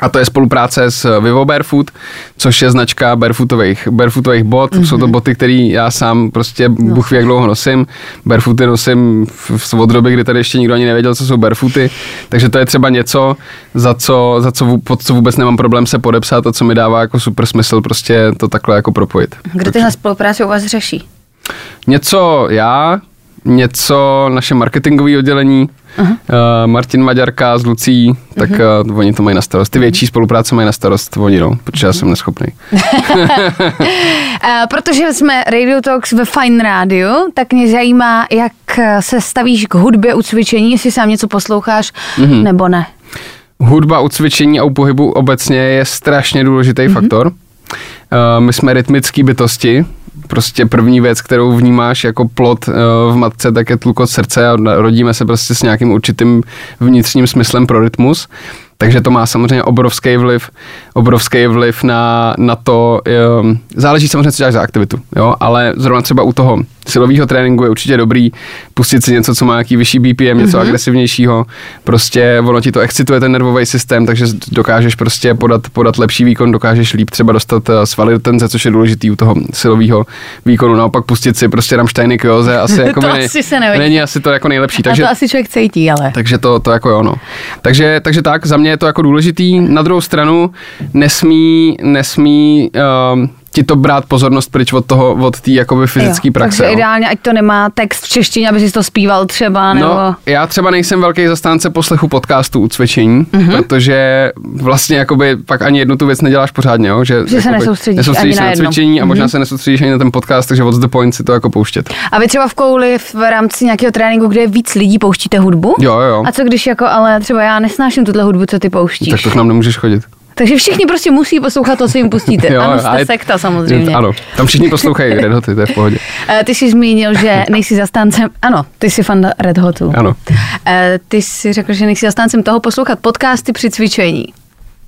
A to je spolupráce s Vivo Barefoot, což je značka barefootových, barefootových bot. Mm-hmm. Jsou to boty, které já sám prostě no. Bůh ví, jak dlouho nosím. Barefooty nosím v, v, od doby, kdy tady ještě nikdo ani nevěděl, co jsou barefooty. Takže to je třeba něco, za co, za co, pod co vůbec nemám problém se podepsat a co mi dává jako super smysl prostě to takhle jako propojit. Kdo tyhle spolupráce u vás řeší? Něco já, něco naše marketingové oddělení, uh, Martin Maďarka s Lucí, tak uh, oni to mají na starost. Ty větší spolupráce mají na starost oni, no, protože já jsem neschopný. Uh, [laughs] protože jsme Radio Talks ve Fine Radio, tak mě zajímá, jak se stavíš k hudbě u cvičení, jestli sám něco posloucháš, mm-hmm. nebo ne. Hudba u cvičení a u pohybu obecně je strašně důležitý mm-hmm. faktor. Uh, my jsme rytmický bytosti, prostě první věc, kterou vnímáš jako plod uh, v matce, tak je tlukot srdce a rodíme se prostě s nějakým určitým vnitřním smyslem pro rytmus. Takže to má samozřejmě obrovský vliv, obrovský vliv na, na to, um, záleží samozřejmě, co děláš za aktivitu, jo, ale zrovna třeba u toho silového tréninku je určitě dobrý pustit si něco, co má nějaký vyšší BPM, něco mm-hmm. agresivnějšího, prostě ono ti to excituje ten nervový systém, takže dokážeš prostě podat, podat lepší výkon, dokážeš líp třeba dostat eh, svaly do tenze, což je důležitý u toho silového výkonu, naopak pustit si prostě Rammsteiny k józe, asi [laughs] jako To ne, asi se není asi to jako nejlepší, Takže... takže A to asi člověk cítí, ale. takže to, to jako jo, no. Takže, takže tak, za mě je to jako důležitý. Na druhou stranu nesmí, nesmí um, ti to brát pozornost pryč od toho, od té jakoby fyzické praxe. Takže jo. ideálně, ať to nemá text v češtině, aby si to zpíval třeba, nebo... No, já třeba nejsem velký zastánce poslechu podcastů u cvičení, Mhm. mm-hmm. protože vlastně jakoby pak ani jednu tu věc neděláš pořádně, jo? Že, Že se nesoustředíš nesoustředíš ani na na cvičení a možná Mhm. se nesoustředíš ani na ten podcast, takže what's the point si to jako pouštět. A vy třeba v kouli v rámci nějakého tréninku, kde je víc lidí, pouštíte hudbu? Jo, jo, jo. A co když jako, ale třeba já nesnáším tuhle hudbu, co ty pouštíš? Tak to k nám nemůžeš chodit. Takže všichni prostě musí poslouchat to, co jim pustíte. ano, a jste je- sekta samozřejmě. Ano, tam všichni poslouchají Red Hoty, to je v pohodě. Eh, Ty jsi zmínil, že nejsi zastáncem, ano, ty jsi fan Red Hotu. Ano. Eh, Ty jsi řekl, že nejsi zastáncem toho poslouchat podcasty při cvičení.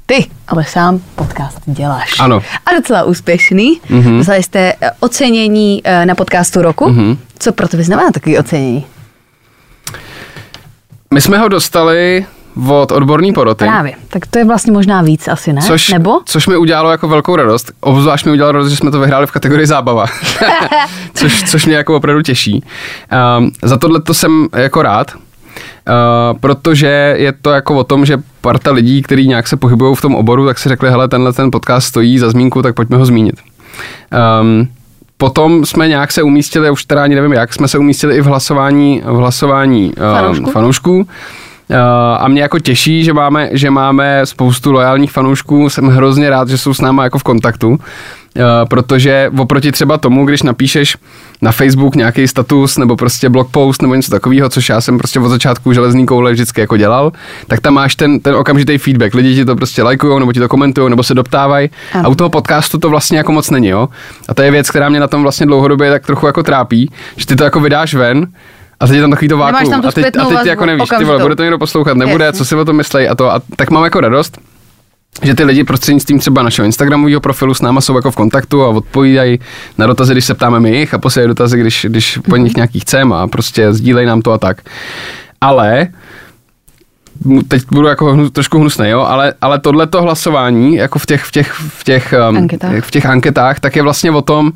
Ty, ale sám podcast děláš. Ano. A docela úspěšný. Mm-hmm. Dostali jste eh, ocenění na podcastu roku. Mm-hmm. Co pro tebe znamená takový ocenění? My jsme ho dostali od odborný poroty. Právě. Tak to je vlastně možná víc asi, ne? Což, Nebo? což mi udělalo jako velkou radost. Obzvlášť mi udělalo radost, že jsme to vyhráli v kategorii zábava. [laughs] což, což mě jako opravdu těší. Um, za tohle to jsem jako rád. Uh, protože je to jako o tom, že parta lidí, kteří nějak se pohybují v tom oboru, tak si řekli, hele, tenhle ten podcast stojí za zmínku, tak pojďme ho zmínit. Um, potom jsme nějak se umístili, už teda ani nevím jak, jsme se umístili i v hlasování, v hlasování Fanoušků. uh, fanoušků. Uh, a mě jako těší, že máme, že máme spoustu lojálních fanoušků. Jsem hrozně rád, že jsou s náma jako v kontaktu. Uh, protože oproti třeba tomu, když napíšeš na Facebook nějaký status nebo prostě blog post nebo něco takového, což já jsem prostě od začátku železný koule vždycky jako dělal, tak tam máš ten, ten okamžitý feedback. Lidi ti to prostě lajkují nebo ti to komentují nebo se doptávají. A u toho podcastu to vlastně jako moc není, jo. A to je věc, která mě na tom vlastně dlouhodobě tak trochu jako trápí, že ty to jako vydáš ven a teď je tam takový to vákuum. tam A teď, a teď ty jako nevíš, ty vole, okamžitou. bude to někdo poslouchat, nebude, Jasně. co si o tom myslej a to. A tak mám jako radost, že ty lidi prostřednictvím třeba našeho Instagramového profilu s náma jsou jako v kontaktu a odpovídají na dotazy, když se ptáme my jich a posílají dotazy, když, když po nich nějaký chceme a prostě sdílej nám to a tak. Ale teď budu jako hnu, trošku hnusný, jo, ale, ale tohleto hlasování, jako v těch, v těch, v těch, um, Anketách. v těch anketách, tak je vlastně o tom,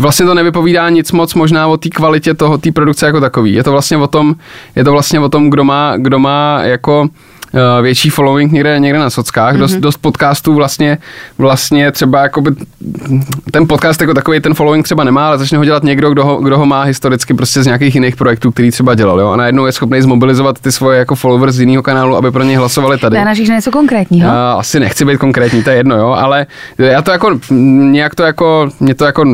vlastně to nevypovídá nic moc možná o té kvalitě toho, té produkce jako takový. Je to vlastně o tom, je to vlastně o tom, kdo má, kdo má jako větší following někde, někde na sockách. Mm-hmm. Dost, dost podcastů vlastně, vlastně třeba jakoby, ten podcast jako takový ten following třeba nemá, ale začne ho dělat někdo, kdo ho, kdo ho má historicky prostě z nějakých jiných projektů, který třeba dělal. Jo? A najednou je schopný zmobilizovat ty svoje jako followers z jiného kanálu, aby pro ně hlasovali tady. Narážíš na něco konkrétního? A asi nechci být konkrétní, to je jedno, jo, ale já to jako, nějak to jako, mě to jako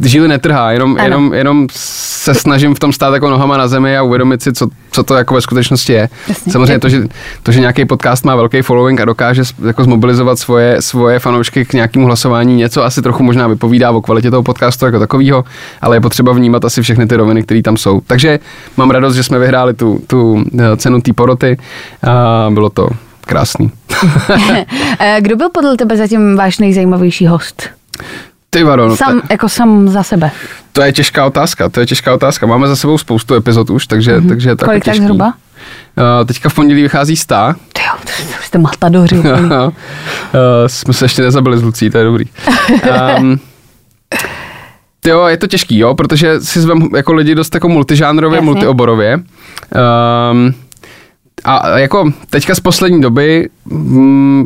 žíly netrhá, jenom, Ano. jenom, jenom se snažím v tom stát jako nohama na zemi a uvědomit si, co, co to jako ve skutečnosti je. Jasně. Samozřejmě to, že, to, že nějaký podcast má velký following a dokáže jako zmobilizovat svoje, svoje fanoušky k nějakému hlasování, něco asi trochu možná vypovídá o kvalitě toho podcastu jako takového, ale je potřeba vnímat asi všechny ty roviny, které tam jsou. Takže mám radost, že jsme vyhráli tu, tu eh, cenu té poroty a bylo to krásný. [laughs] Eh, Kdo byl podle tebe zatím váš nejzajímavější host? Ty vado, no Sam, to, jako sam za sebe. to je těžká otázka, to je těžká otázka. Máme za sebou spoustu epizod už, takže, mm-hmm. takže je to. Kolik tak zhruba? Uh, teďka v pondělí vychází 100. Ty jo, to, jste matadoři. uh, [laughs] jsme se ještě nezabili s Lucí, to je dobrý. Um, Jo, je to těžký, jo, protože si zvem jako lidi dost jako multižánrově, Jasně. multioborově. Um, a jako teďka z poslední doby mm,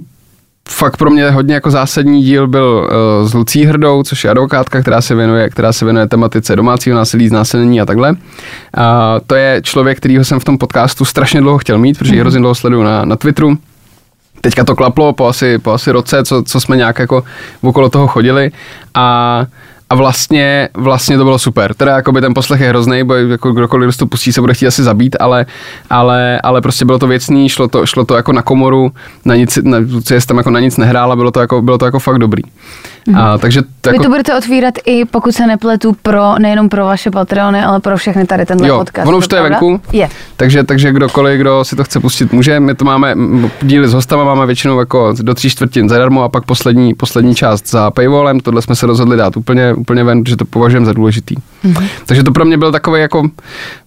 fakt pro mě hodně jako zásadní díl byl uh, s Lucí Hrdou, což je advokátka, která se věnuje, která se věnuje tematice domácího násilí, znásilnění a takhle. A to je člověk, kterýho jsem v tom podcastu strašně dlouho chtěl mít, protože ji hrozně dlouho sleduju na, na Twitteru. Teďka to klaplo po asi, po asi roce, co, co jsme nějak jako okolo toho chodili a a vlastně, vlastně to bylo super. Teda jako by ten poslech je hrozný, bo jako kdokoliv kdo to pustí, se bude chtít asi zabít, ale, ale, ale prostě bylo to věcný, šlo to, šlo to jako na komoru, na nic, na, tam jako na nic nehrála, bylo to jako, bylo to jako fakt dobrý. A, takže to Vy jako, to budete otvírat i, pokud se nepletu, pro, nejenom pro vaše Patreony, ale pro všechny tady tenhle Jo, podcast. ono už to je venku. Je. Takže, takže kdokoliv, kdo si to chce pustit, může. My to máme, díly s hostama máme většinou jako do tří čtvrtin zadarmo a pak poslední, poslední část za paywallem. Tohle jsme se rozhodli dát úplně, úplně ven, protože to považujeme za důležitý. Mm-hmm. Takže to pro mě byl takový jako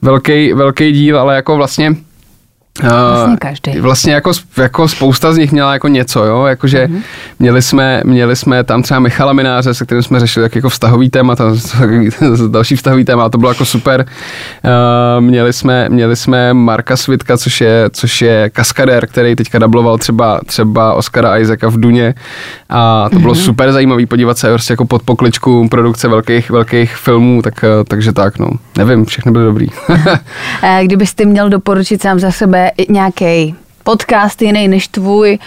velký, velký díl, ale jako vlastně Vlastně Uh, každý. Vlastně jako, jako spousta z nich měla jako něco, jo, jakože Mhm. mm-hmm. měli, jsme, měli jsme tam třeba Michala Mináře, se kterým jsme řešili jak jako vztahový téma, to, [laughs] další vztahový téma, a to bylo jako super. Uh, měli, jsme, měli jsme Marka Svitka, což je, což je kaskadér, který teďka dubloval třeba, třeba Oscara Isaaca v Duně a to bylo mm-hmm. super zajímavý podívat se prostě jako pod pokličku produkce velkých, velkých filmů, tak, eh, takže tak, no, nevím, všechny byly dobrý. [laughs] Eh, Kdybyste měl doporučit sám za sebe nějaký podcast jiný než tvůj,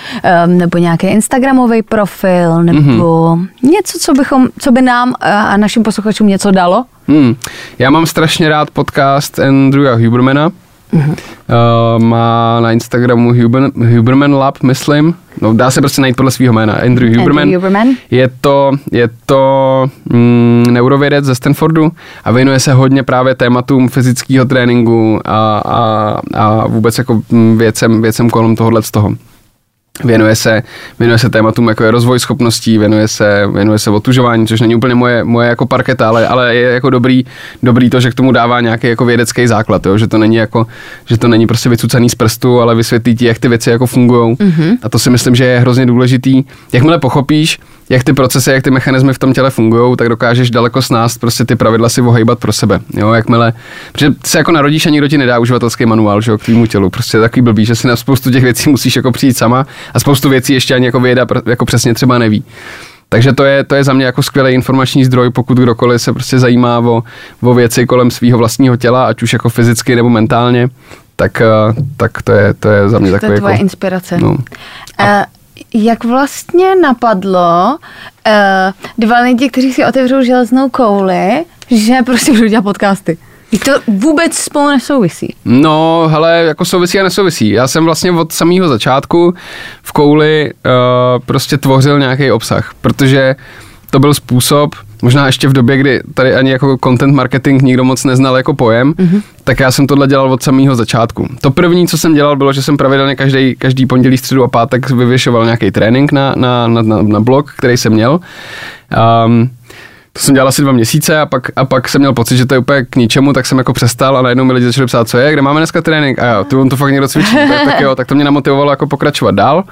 nebo nějaký Instagramový profil, nebo Mhm. mm-hmm. něco, co, bychom, co by nám eh, a našim posluchačům něco dalo? Hmm. Já mám strašně rád podcast Andrewa Hubermana. Mm-hmm. Uh, má na Instagramu Huber, Huberman Lab, myslím. No, dá se prostě najít podle svého jména. Andrew Huberman. Huberman. Je to, je to mm, neurovědec ze Stanfordu a věnuje se hodně právě tématům fyzického tréninku a, a, a vůbec jako mm, věcem, věcem kolem tohohle z toho. Věnuje se, věnuje se tématům, jako je rozvoj schopností, věnuje se, věnuje se otužování, což není úplně moje, moje jako parketa, ale, ale je jako dobrý, dobrý to, že k tomu dává nějaký jako vědecký základ, jo? že to není jako, že to není prostě vycucaný z prstu, ale vysvětlí ti, jak ty věci jako fungují. Mm-hmm. A to si myslím, že je hrozně důležitý. Jakmile pochopíš, jak ty procesy, jak ty mechanismy v tom těle fungují, tak dokážeš daleko s nás prostě ty pravidla si ohejbat pro sebe. Jo, jakmile, protože se jako narodíš a nikdo ti nedá uživatelský manuál, že jo, k tvýmu tělu. Prostě je takový blbý, že si na spoustu těch věcí musíš jako přijít sama a spoustu věcí ještě ani jako věda jako přesně třeba neví. Takže to je, to je za mě jako skvělý informační zdroj, pokud kdokoliv se prostě zajímá o, o věci kolem svého vlastního těla, ať už jako fyzicky nebo mentálně, tak, eh, tak to, je, to je za mě takový To je tvoje jako, inspirace. No. A jak vlastně napadlo uh, dva lidi, kteří si otevřou železnou kouli, že prostě budou dělat podcasty? To vůbec spolu nesouvisí. No, hele, jako souvisí a nesouvisí. Já jsem vlastně od samého začátku v kouli uh, prostě tvořil nějaký obsah, protože to byl způsob, možná ještě v době, kdy tady ani jako content marketing nikdo moc neznal jako pojem, mm-hmm. tak já jsem tohle dělal od samého začátku. To první, co jsem dělal, bylo, že jsem pravidelně každý, každý pondělí, středu a pátek vyvěšoval nějaký trénink na, na, na, na, na blog, který jsem měl. Um, to jsem dělal asi dva měsíce a pak, a pak jsem měl pocit, že to je úplně k ničemu, tak jsem jako přestal a najednou mi lidi začali psát, co je, kde máme dneska trénink a jo, ty on to fakt někdo cvičí, [laughs] tak, tak jo, tak to mě namotivovalo jako pokračovat dál.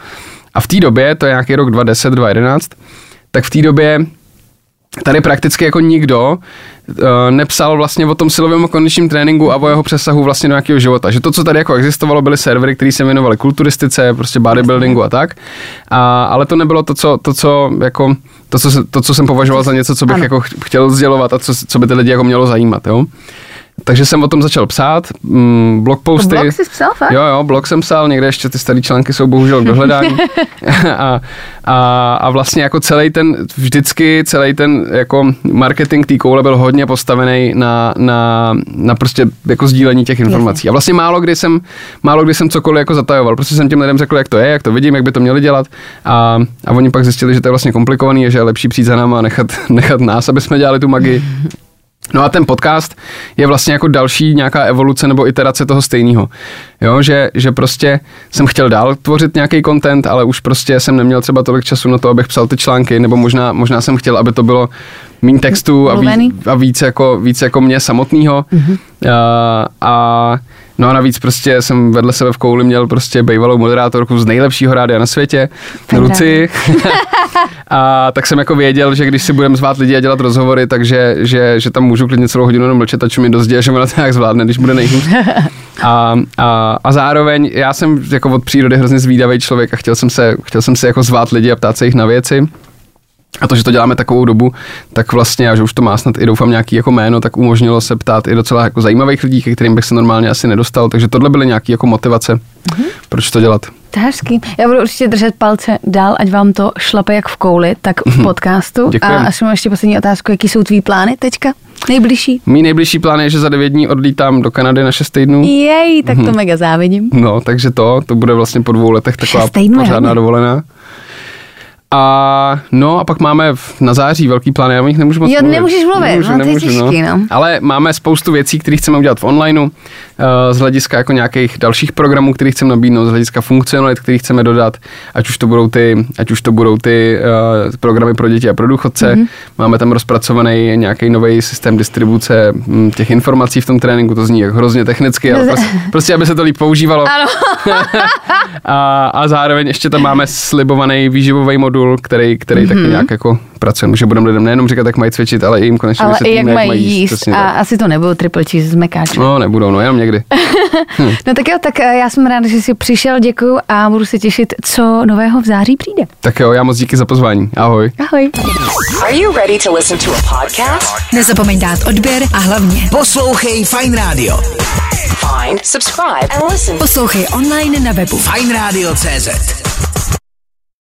A v té době, to je nějaký rok 2010, 2011, tak v té době tady prakticky jako nikdo uh, nepsal vlastně o tom silovém a kondičním tréninku a o jeho přesahu vlastně do nějakého života. Že to, co tady jako existovalo, byly servery, které se věnovaly kulturistice, prostě bodybuildingu a tak. A, ale to nebylo to, co, to, co jako to, co, se- to, co jsem považoval za něco, co bych Ano. jako ch- chtěl sdělovat a co, co by ty lidi jako mělo zajímat, jo. Takže jsem o tom začal psát, mm, blog posty. Blog jsi psal, fakt? Jo, jo, blog jsem psal, někde ještě ty staré články jsou bohužel k dohledání. [laughs] a, a, a, vlastně jako celý ten, vždycky celý ten jako marketing té koule byl hodně postavený na, na, na prostě jako sdílení těch informací. A vlastně málo kdy jsem, málo kdy jsem cokoliv jako zatajoval. Prostě jsem těm lidem řekl, jak to je, jak to vidím, jak by to měli dělat. A, a oni pak zjistili, že to je vlastně komplikovaný, a že je lepší přijít za náma a nechat, [laughs] nechat nás, aby jsme dělali tu magii. No a ten podcast je vlastně jako další nějaká evoluce nebo iterace toho stejného. Jo, že, že prostě jsem chtěl dál tvořit nějaký content, ale už prostě jsem neměl třeba tolik času na to, abych psal ty články, nebo možná, možná jsem chtěl, aby to bylo méně textů a, víc, a víc, jako, víc jako mě samotného. Mm-hmm. A, a No a navíc prostě jsem vedle sebe v kouli měl prostě bývalou moderátorku z nejlepšího rádia na světě, Fajn Luci. [laughs] a tak jsem jako věděl, že když si budeme zvát lidi a dělat rozhovory, takže že, že tam můžu klidně celou hodinu jenom mlčet a čumit do zdi a že ona to nějak zvládne, když bude nejhůř. [laughs] A, a, a, zároveň já jsem jako od přírody hrozně zvídavý člověk a chtěl jsem se, chtěl jsem se jako zvát lidi a ptát se jich na věci. A to, že to děláme takovou dobu, tak vlastně, a že už to má snad i doufám nějaký jako jméno, tak umožnilo se ptát i docela jako zajímavých lidí, ke kterým bych se normálně asi nedostal. Takže tohle byly nějaké jako motivace, mm-hmm. proč to dělat. To je hezký. Já budu určitě držet palce dál, ať vám to šlape jak v kouli, tak v podcastu. Děkujem. A asi mám ještě poslední otázku, jaký jsou tvý plány teďka? Nejbližší? Mý nejbližší plán je, že za devět dní odlítám do Kanady na šest týdnů. Jej, tak to mega závidím. No, takže to, to bude vlastně po dvou letech taková pořádná dovolená. A no a pak máme v, na září velký plán, já o nich nemůžu moc Jo, mluvit. nemůžeš mluvit, no, to je těžký, no. Ale máme spoustu věcí, které chceme udělat v onlineu, eh, z hlediska jako nějakých dalších programů, které chceme nabídnout, z hlediska funkcionalit, které chceme dodat, ať už to budou ty, ať už to budou ty uh, programy pro děti a pro důchodce. Mhm. Mm-hmm. Máme tam rozpracovaný nějaký nový systém distribuce mm, těch informací v tom tréninku, to zní jako hrozně technicky, ale prostě, [laughs] prostě aby se to líp používalo. Ano. [laughs] a, a zároveň ještě tam máme slibovaný výživový modul, který, který mm-hmm. taky nějak jako pracujeme, že budeme lidem nejenom říkat, jak mají cvičit, ale i jim konečně Ale i vysvětlíme, jak mají jíst. přesně A tak. asi to nebudou triple cheese z mekáčem. No, nebudou, no, jenom někdy. [laughs] No tak jo, tak eh, já jsem ráda, že jsi přišel, děkuju a budu se těšit, co nového v září přijde. Tak jo, já moc díky za pozvání. Ahoj. Ahoj. Are you ready to listen to a podcast? Nezapomeň dát odběr a hlavně Poslouchej Fine Radio. Find, subscribe, and listen poslouchej online na webu Fine Radio CZ.